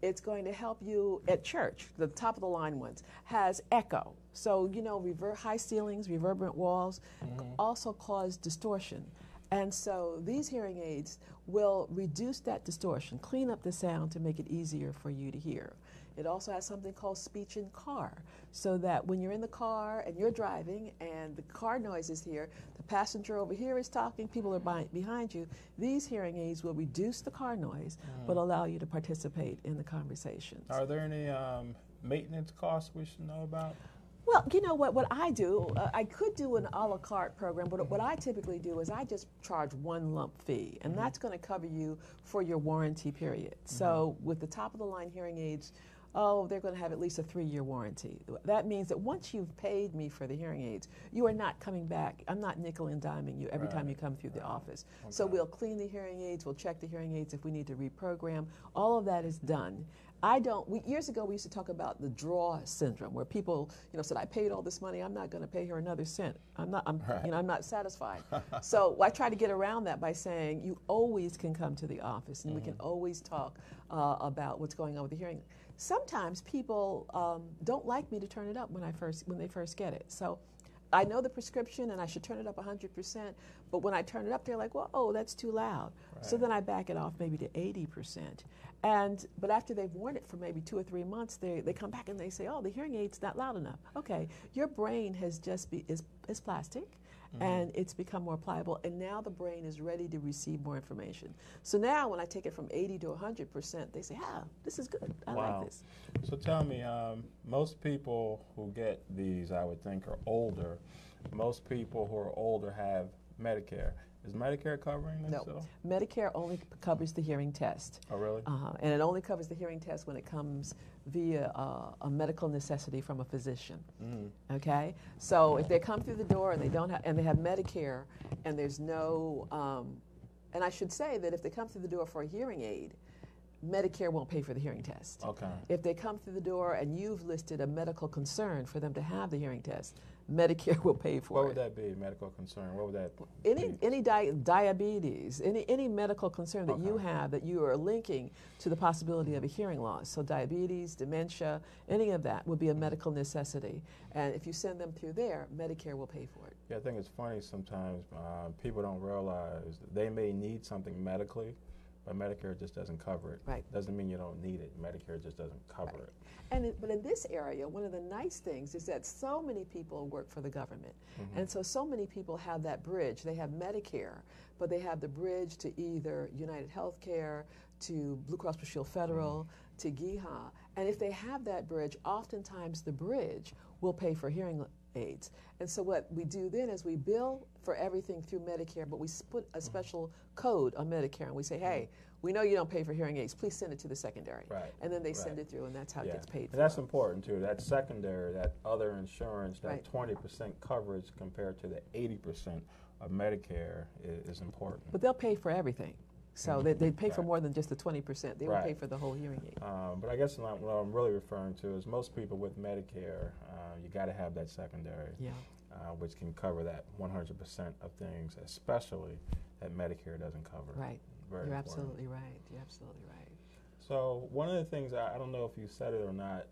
It's going to help you at church, the top of the line ones, has echo. So, you know, rever- high ceilings, reverberant walls mm-hmm. also cause distortion. And so these hearing aids will reduce that distortion, clean up the sound to make it easier for you to hear. It also has something called speech in car, so that when you're in the car and you're driving and the car noise is here, the passenger over here is talking, people are by, behind you, these hearing aids will reduce the car noise but allow you to participate in the conversations. Are there any um, maintenance costs we should know about? Well, you know what? What I do, uh, I could do an a la carte program, but what I typically do is I just charge one lump fee, and that's going to cover you for your warranty period. So, with the top of the line hearing aids, oh, they're going to have at least a three year warranty. That means that once you've paid me for the hearing aids, you are not coming back. I'm not nickel and diming you every time you come through the office. So, we'll clean the hearing aids, we'll check the hearing aids if we need to reprogram. All of that is done. I don't. We, years ago, we used to talk about the draw syndrome, where people, you know, said, "I paid all this money. I'm not going to pay her another cent. I'm not. I'm, you know, I'm not satisfied." so I try to get around that by saying, "You always can come to the office, and we can always talk uh, about what's going on with the hearing." Sometimes people um, don't like me to turn it up when I first when they first get it. So I know the prescription and I should turn it up 100%, but when I turn it up, they're like, well, oh, that's too loud. So then I back it off maybe to 80%. And, but after they've worn it for maybe two or three months, they, they come back and they say, oh, the hearing aid's not loud enough. Okay, your brain has just be, is, is plastic. And it's become more pliable, and now the brain is ready to receive more information. So now, when I take it from 80 to 100%, they say, ah, this is good. I like this. So tell me, um, most people who get these, I would think, are older. Most people who are older have Medicare. Is Medicare covering this? No, still? Medicare only covers the hearing test. Oh, really? Uh, and it only covers the hearing test when it comes via uh, a medical necessity from a physician. Okay, so if they come through the door and they don't have, and they have Medicare, and there's no, um, and I should say that if they come through the door for a hearing aid, Medicare won't pay for the hearing test. Okay. If they come through the door and you've listed a medical concern for them to have the hearing test, Medicare will pay for What it. would that be? Medical concern? What would that? Any be? any di- diabetes, any any medical concern that you have that you are linking to the possibility of a hearing loss. So diabetes, dementia, any of that would be a medical necessity. And if you send them through there, Medicare will pay for it. Yeah, I think it's funny sometimes uh, people don't realize they may need something medically, but Medicare just doesn't cover it. Right. Doesn't mean you don't need it. Medicare just doesn't cover Right. it. And it, but in this area, one of the nice things is that so many people work for the government, mm-hmm. and so so many people have that bridge. They have Medicare, but they have the bridge to either United Healthcare, to Blue Cross Blue Shield Federal, mm-hmm. to GEHA. And if they have that bridge, oftentimes the bridge will pay for hearing aids. And so what we do then is we bill for everything through Medicare, but we put a mm-hmm. special code on Medicare, and we say, hey. Mm-hmm. We know you don't pay for hearing aids. Please send it to the secondary. Right, And then they send it through, and that's how yeah. it gets paid for. And that's important too. That secondary, that other insurance, that Right. 20% coverage compared to the 80% of Medicare is, is important. But they'll pay for everything. So they, they pay for more than just the 20%. They will pay for the whole hearing aid. Um, but I guess what what I'm really referring to is most people with Medicare, uh, you got to have that secondary. Yeah. uh, which can cover that 100% of things, especially that Medicare doesn't cover. Right. Very You're important. absolutely right. You're absolutely right. So one of the things I, I don't know if you said it or not.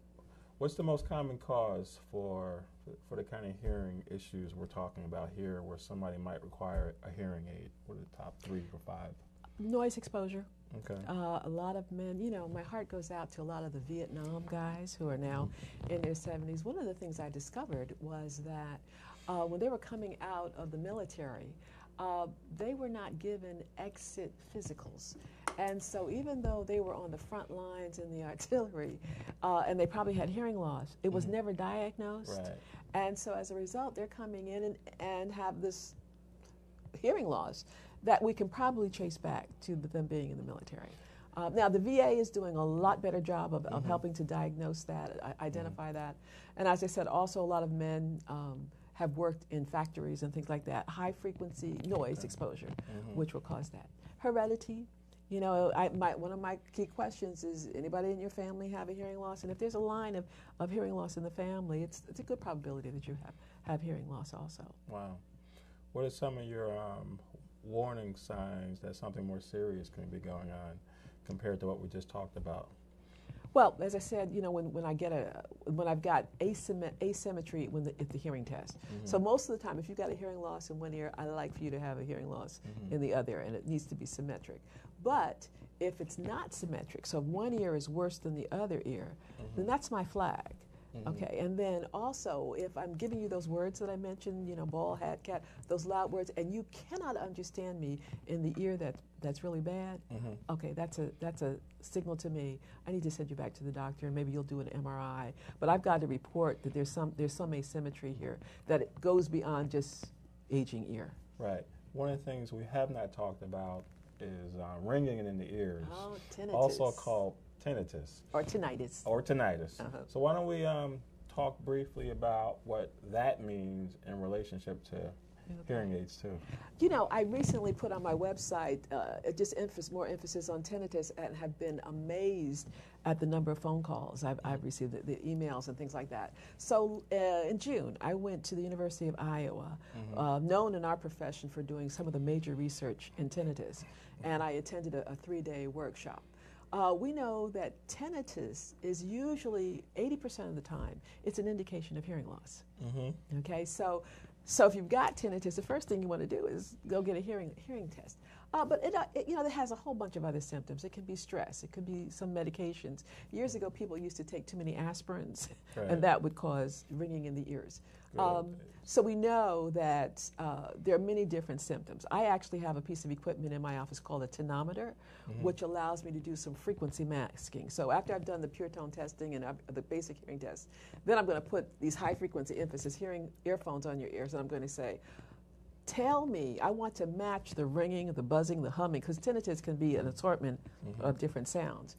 What's the most common cause for for the kind of hearing issues we're talking about here, where somebody might require a hearing aid? What are the top three or five? Noise exposure. Okay. Uh, a lot of men, you know, my heart goes out to a lot of the Vietnam guys who are now in their 70s. One of the things I discovered was that uh, when they were coming out of the military, uh, they were not given exit physicals. And so, even though they were on the front lines in the artillery uh, and they probably had hearing loss, it was never diagnosed. Right. And so, as a result, they're coming in and, and have this hearing loss that we can probably trace back to them being in the military. Uh, now, the VA is doing a lot better job of, of helping to diagnose that, i- identify that. And as I said, also a lot of men um, have worked in factories and things like that, high frequency noise exposure, which will cause that. Heredity. You know, I, my, one of my key questions is anybody in your family have a hearing loss? And if there's a line of, of hearing loss in the family, it's, it's a good probability that you have, have hearing loss also. Wow. What are some of your um, warning signs that something more serious can be going on compared to what we just talked about? Well, as I said, you know, when, when I get a when I've got asymmet- asymmetry when the, at the hearing test. Mm-hmm. So most of the time, if you've got a hearing loss in one ear, I like for you to have a hearing loss mm-hmm. in the other, and it needs to be symmetric. But if it's not symmetric, so if one ear is worse than the other ear, then mm-hmm. that's my flag. Okay, and then also if I'm giving you those words that I mentioned, you know, ball, hat, cat, those loud words, and you cannot understand me in the ear that that's really bad, okay, that's a that's a signal to me. I need to send you back to the doctor, and maybe you'll do an MRI. But I've got to report that there's some there's some asymmetry here that it goes beyond just aging ear. Right. One of the things we have not talked about is uh, ringing in the ears, Oh, also called tinnitus Or tinnitus. or tinnitus. Uh-huh. So why don't we um, talk briefly about what that means in relationship to hearing aids too? You know, I recently put on my website uh, just emphasis, more emphasis on tinnitus and have been amazed at the number of phone calls I've, I've received, the, the emails and things like that. So uh, in June, I went to the University of Iowa, uh, known in our profession for doing some of the major research in tinnitus, and I attended a, a three day workshop. Uh, we know that tinnitus is usually 80% of the time, it's an indication of hearing loss. Okay, so so if you've got tinnitus, the first thing you want to do is go get a hearing hearing test. Uh, but it, uh, it, you know, it has a whole bunch of other symptoms. It can be stress. It could be some medications. Years ago, people used to take too many aspirins, Right. and that would cause ringing in the ears. Um, so we know that uh, there are many different symptoms. I actually have a piece of equipment in my office called a tonometer, which allows me to do some frequency masking. So after I've done the pure tone testing and I've, the basic hearing test, then I'm going to put these high frequency emphasis hearing earphones on your ears, and I'm going to say, tell me, I want to match the ringing, the buzzing, the humming, because tinnitus can be an assortment of different sounds.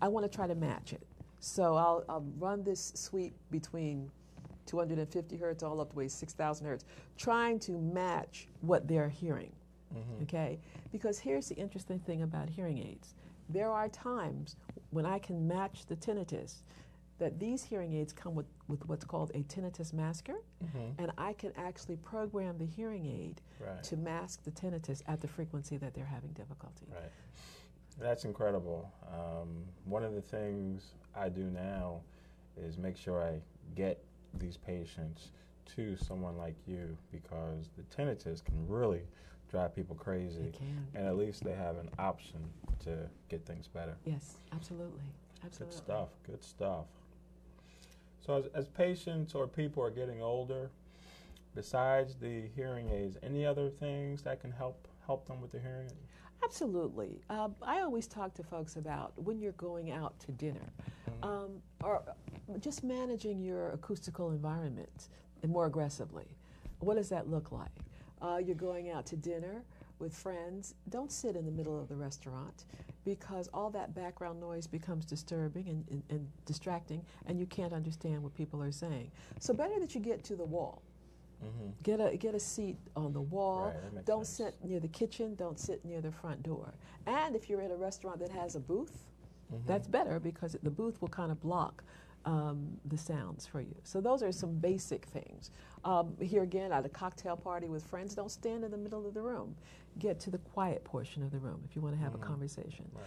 I want to try to match it. So I'll, I'll run this sweep between 250 hertz all up to 6,000 hertz, trying to match what they're hearing. Okay? Because here's the interesting thing about hearing aids there are times when I can match the tinnitus that these hearing aids come with, with what's called a tinnitus masker, Mm-hmm. and I can actually program the hearing aid Right. to mask the tinnitus at the frequency that they're having difficulty. Right. That's incredible. Um, one of the things I do now is make sure I get these patients to someone like you because the tinnitus can really drive people crazy. It can. And at least they have an option to get things better. Yes, absolutely. Absolutely. Good stuff. Good stuff. So, as, as patients or people are getting older, besides the hearing aids, any other things that can help help them with the hearing? Absolutely. Um, I always talk to folks about when you're going out to dinner, um, or just managing your acoustical environment more aggressively. What does that look like? Uh, you're going out to dinner with friends. Don't sit in the middle of the restaurant because all that background noise becomes disturbing and, and, and distracting, and you can't understand what people are saying. So, better that you get to the wall. Mm-hmm. Get a get a seat on the wall. Right, don't sense. sit near the kitchen. Don't sit near the front door. And if you're at a restaurant that has a booth, Mm-hmm. that's better because the booth will kind of block um, the sounds for you. So those are some basic things. Um, here again, at a cocktail party with friends, don't stand in the middle of the room. Get to the quiet portion of the room if you want to have a conversation. Right.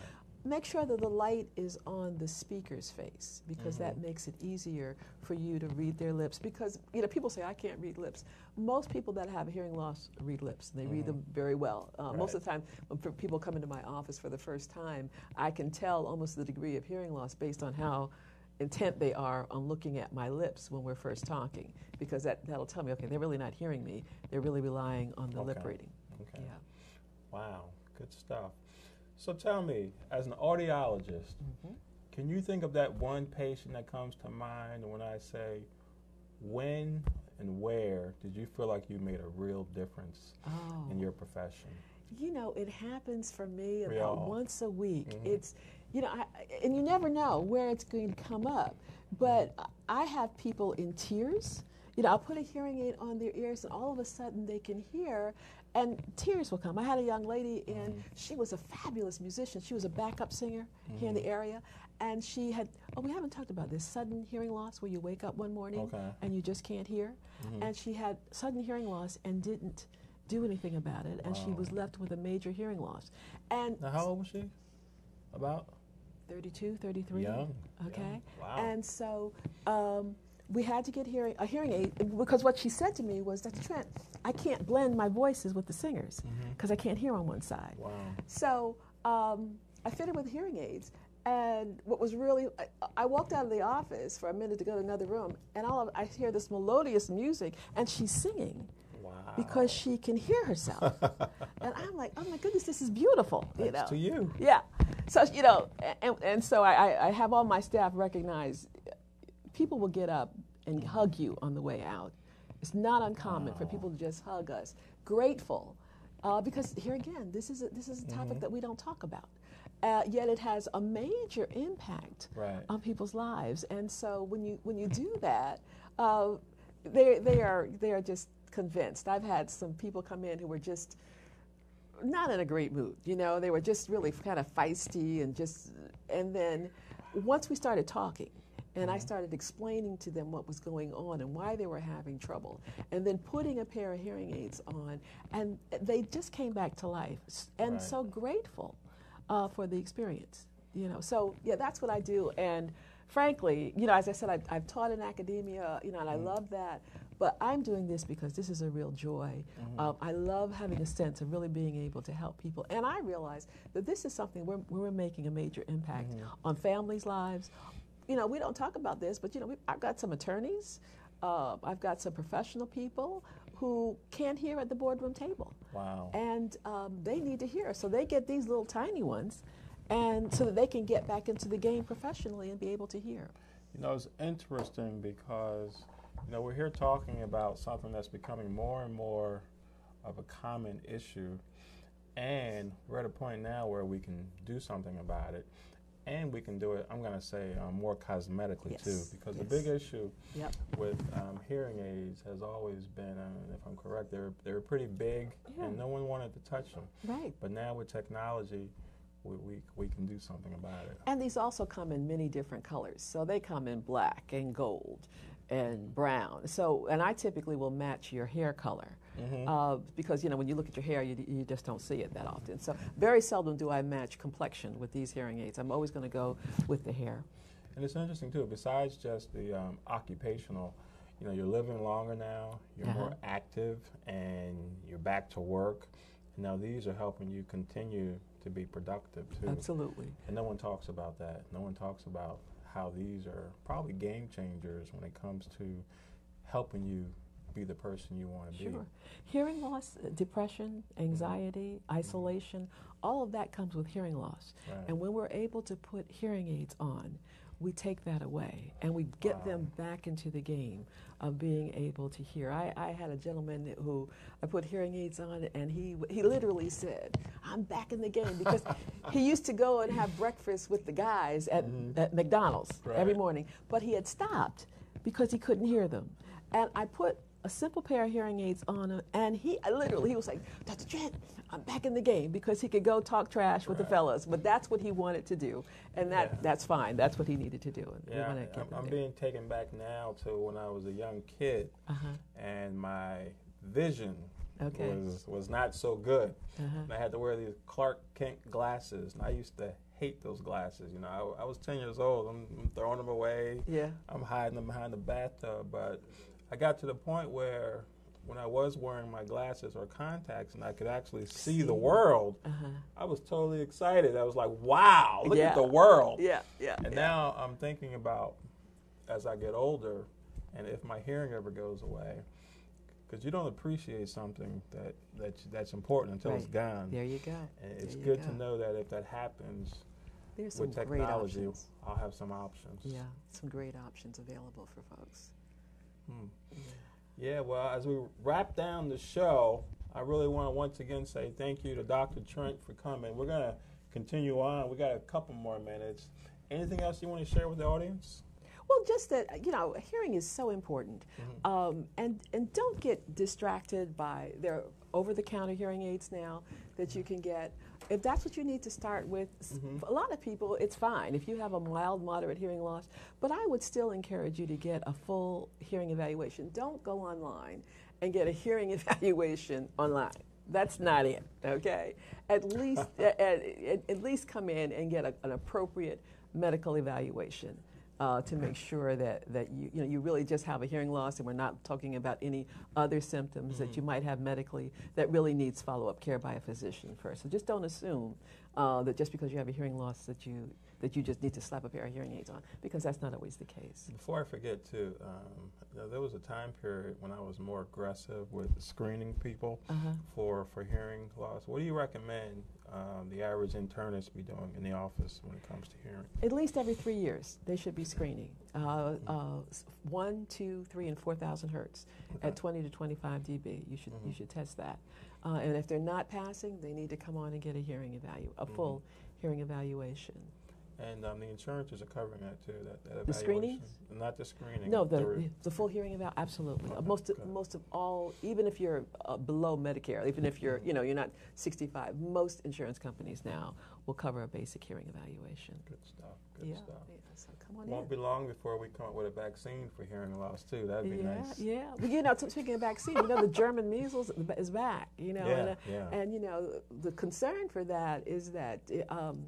Make sure that the light is on the speaker's face because that makes it easier for you to read their lips. Because you know, people say I can't read lips. Most people that have hearing loss read lips, and they read them very well. Uh, Most of the time, when people come into my office for the first time, I can tell almost the degree of hearing loss based on how intent they are on looking at my lips when we're first talking, because that that'll tell me, okay, they're really not hearing me. They're really relying on the lip reading. Okay. Yeah. Wow, good stuff. So tell me, as an audiologist, Mm-hmm. can you think of that one patient that comes to mind when I say, when and where did you feel like you made a real difference Oh. in your profession? You know, it happens for me about once a week. Mhm. It's, you know, I, and you never know where it's going to come up. But I have people in tears. You know, I'll put a hearing aid on their ears, and all of a sudden they can hear, and tears will come. I had a young lady, and mm-hmm. she was a fabulous musician. She was a backup singer here in the mm-hmm. area, and she had. Oh, we haven't talked about this sudden hearing loss, where you wake up one morning Okay. and you just can't hear. Mm-hmm. And she had sudden hearing loss and didn't do anything about it, and she was left with a major hearing loss. And Now, how old was she? About? 32, 33. Young. Okay. young. Wow. And so um, we had to get hearing a hearing aid because what she said to me was, Dr. Trent, I can't blend my voices with the singers because I can't hear on one side. wow. So um, I fitted with hearing aids. And what was really, I, I walked out of the office for a minute to go to another room, and all of, I hear this melodious music, and she's singing Wow. because she can hear herself. and I'm like, oh my goodness, this is beautiful. you know? To you. Yeah. So, you know, and, and so I- I have all my staff recognize people will get up and hug you on the way out. It's not uncommon for people to just hug us. Grateful. Uh, because here again, this is a, this is a topic that we don't talk about. Uh, yet it has a major impact Right. on people's lives, and so when you when you do that, uh, they they are they are just convinced. I've had some people come in who were just not in a great mood. You know, they were just really kind of feisty and just, and then once we started talking, and I started explaining to them what was going on and why they were having trouble, and then putting a pair of hearing aids on, and they just came back to life, and Right. so grateful uh, for the experience. You know, so yeah, that's what I do, and frankly, you know, as I said, I've, I've taught in academia, you know, and I love that. But I'm doing this because this is a real joy. Um, I love having a sense of really being able to help people. And I realize that this is something where, where we're making a major impact on families' lives. You know, we don't talk about this, but, you know, we, I've got some attorneys, uh, I've got some professional people who can't hear at the boardroom table Wow. and um, they need to hear. So they get these little tiny ones, and so that they can get back into the game professionally and be able to hear. You know, it's interesting because, you know, we're here talking about something that's becoming more and more of a common issue. And we're at a point now where we can do something about it. And we can do it, I'm going to say, um, more cosmetically too. Yes, Because the big issue Yep. with um, hearing aids has always been, uh, if I'm correct, they're, they're pretty big Yeah. and no one wanted to touch them. Right. But now with technology, we, we, we can do something about it. And these also come in many different colors. So they come in black and gold and brown. So, and I typically will match your hair color. Mm-hmm. Uh, because you know when you look at your hair, you, you just don't see it that often. So very seldom do I match complexion with these hearing aids. I'm always going to go with the hair. And it's interesting too. Besides just the um, occupational, you know, you're living longer now. You're Uh-huh. more active, and you're back to work. Now these are helping you continue to be productive too. Absolutely. And no one talks about that. No one talks about how these are probably game changers when it comes to helping you be the person you want to be. Sure. Hearing loss, uh, depression, anxiety, mm-hmm. Mm-hmm. isolation, all of that comes with hearing loss. Right. And when we're able to put hearing aids on, we take that away and we get them back into the game of being able to hear. I, I had a gentleman who I put hearing aids on and he, he literally said, I'm back in the game because he used to go and have breakfast with the guys at, mm-hmm. at McDonald's every morning, but he had stopped because he couldn't hear them. And I put a simple pair of hearing aids on him, and he I literally he was like, Dr. Trent, I'm back in the game because he could go talk trash with the fellas. But that's what he wanted to do, and that Yeah. that's fine. That's what he needed to do. And Yeah, I'm, I'm being taken back now to when I was a young kid, Uh-huh. and my vision Okay. was was not so good. Uh-huh. And I had to wear these Clark Kent glasses, and I used to hate those glasses. You know, I, I was 10 years old. I'm, I'm throwing them away. Yeah. I'm hiding them behind the bathtub. But I got to the point where when I was wearing my glasses or contacts and I could actually see, the world, Uh-huh. I was totally excited. I was like, wow, look Yeah. at the world. Yeah, yeah. And yeah. now I'm thinking about as I get older and if my hearing ever goes away, because you don't appreciate something that, that that's important until it's gone. There you go. And it's good go. to know that if that happens There's with technology. I'll have some options. Yeah, some great options available for folks. Yeah, well, as we wrap down the show, I really want to once again say thank you to Dr. Trent for coming. We're going to continue on. We got a couple more minutes. Anything else you want to share with the audience? Well, just that you know, hearing is so important, um, and and don't get distracted by their over-the-counter hearing aids now that you can get. If that's what you need to start with, mm-hmm. for a lot of people it's fine if you have a mild, moderate hearing loss. But I would still encourage you to get a full hearing evaluation. Don't go online and get a hearing evaluation online. That's not it. Okay, at least at, at, at least come in and get a, an appropriate medical evaluation uh, to make sure that, that you, you, know, you really just have a hearing loss and we're not talking about any other symptoms that you might have medically that really needs follow-up care by a physician first. So just don't assume uh, that just because you have a hearing loss that you, that you just need to slap a pair of hearing aids on because that's not always the case. Before I forget, too, um, there was a time period when I was more aggressive with screening people Uh-huh. for, for hearing loss. What do you recommend um, the average internist be doing in the office when it comes to hearing? At least every three years, they should be screening. Uh, uh, one, two, three, and 4,000 hertz at 20 to 25 dB. You should, you should test that. Uh, and if they're not passing, they need to come on and get a hearing evalu- a full hearing evaluation. And um, the insurances are covering that, too, that, that The screenings? Not the screening. No, the, re- the full hearing eval, absolutely. Okay, most, of, most of all, even if you're uh, below Medicare, even if you're, you know, you're not 65, most insurance companies now will cover a basic hearing evaluation. Good stuff, good yeah, stuff. yeah, so come on Won't in. be long before we come up with a vaccine for hearing loss, too. That'd be yeah, nice. yeah. Well, you know, speaking of vaccine, you know, the German measles is back. You know, Yeah, and, uh, yeah. and you know, the concern for that is that um,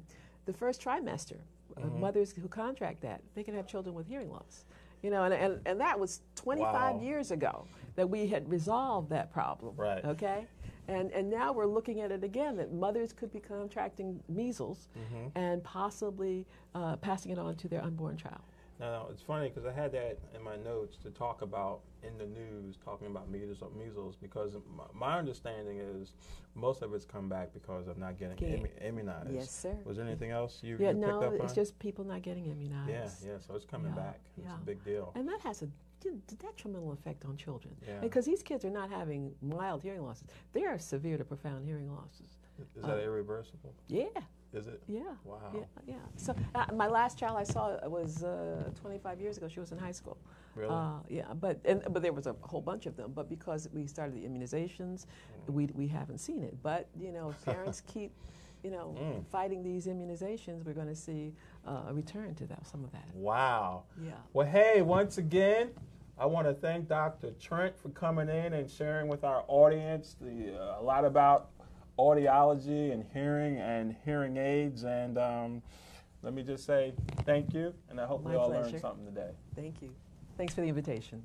the first trimester, uh, Mm-hmm. mothers who contract that, they can have children with hearing loss. You know, and, and, and that was 25 Wow. years ago that we had resolved that problem. Right. Okay. And, and now we're looking at it again that mothers could be contracting measles Mm-hmm. and possibly uh, passing it on to their unborn child. Now, it's funny because I had that in my notes to talk about in the news, talking about measles, measles because my, my understanding is most of it's come back because of not getting Get- immunized. Yes, sir. Was there anything else you, Yeah, you no, picked up it's just people not getting immunized. yeah, yeah. So it's coming Yeah, back. It's yeah. a big deal. And that has a d- detrimental effect on children. Yeah. Because these kids are not having mild hearing losses. They are severe to profound hearing losses. Is that irreversible? Yeah, Is it? yeah. Wow. Yeah, yeah. So uh, my last child I saw was uh, 25 years ago. She was in high school. Really? Uh, yeah, but and, but there was a whole bunch of them. But because we started the immunizations, Mm. we, we haven't seen it. But you know, parents keep you know, Mm. fighting these immunizations, we're going to see uh, a return to that, some of that. Wow. Yeah. Well, hey, once again, I want to thank Dr. Trent for coming in and sharing with our audience the, uh, a lot about audiology and hearing and hearing aids. And um, let me just say thank you, and I hope My we all pleasure. learned something today. Thank you. Thanks for the invitation.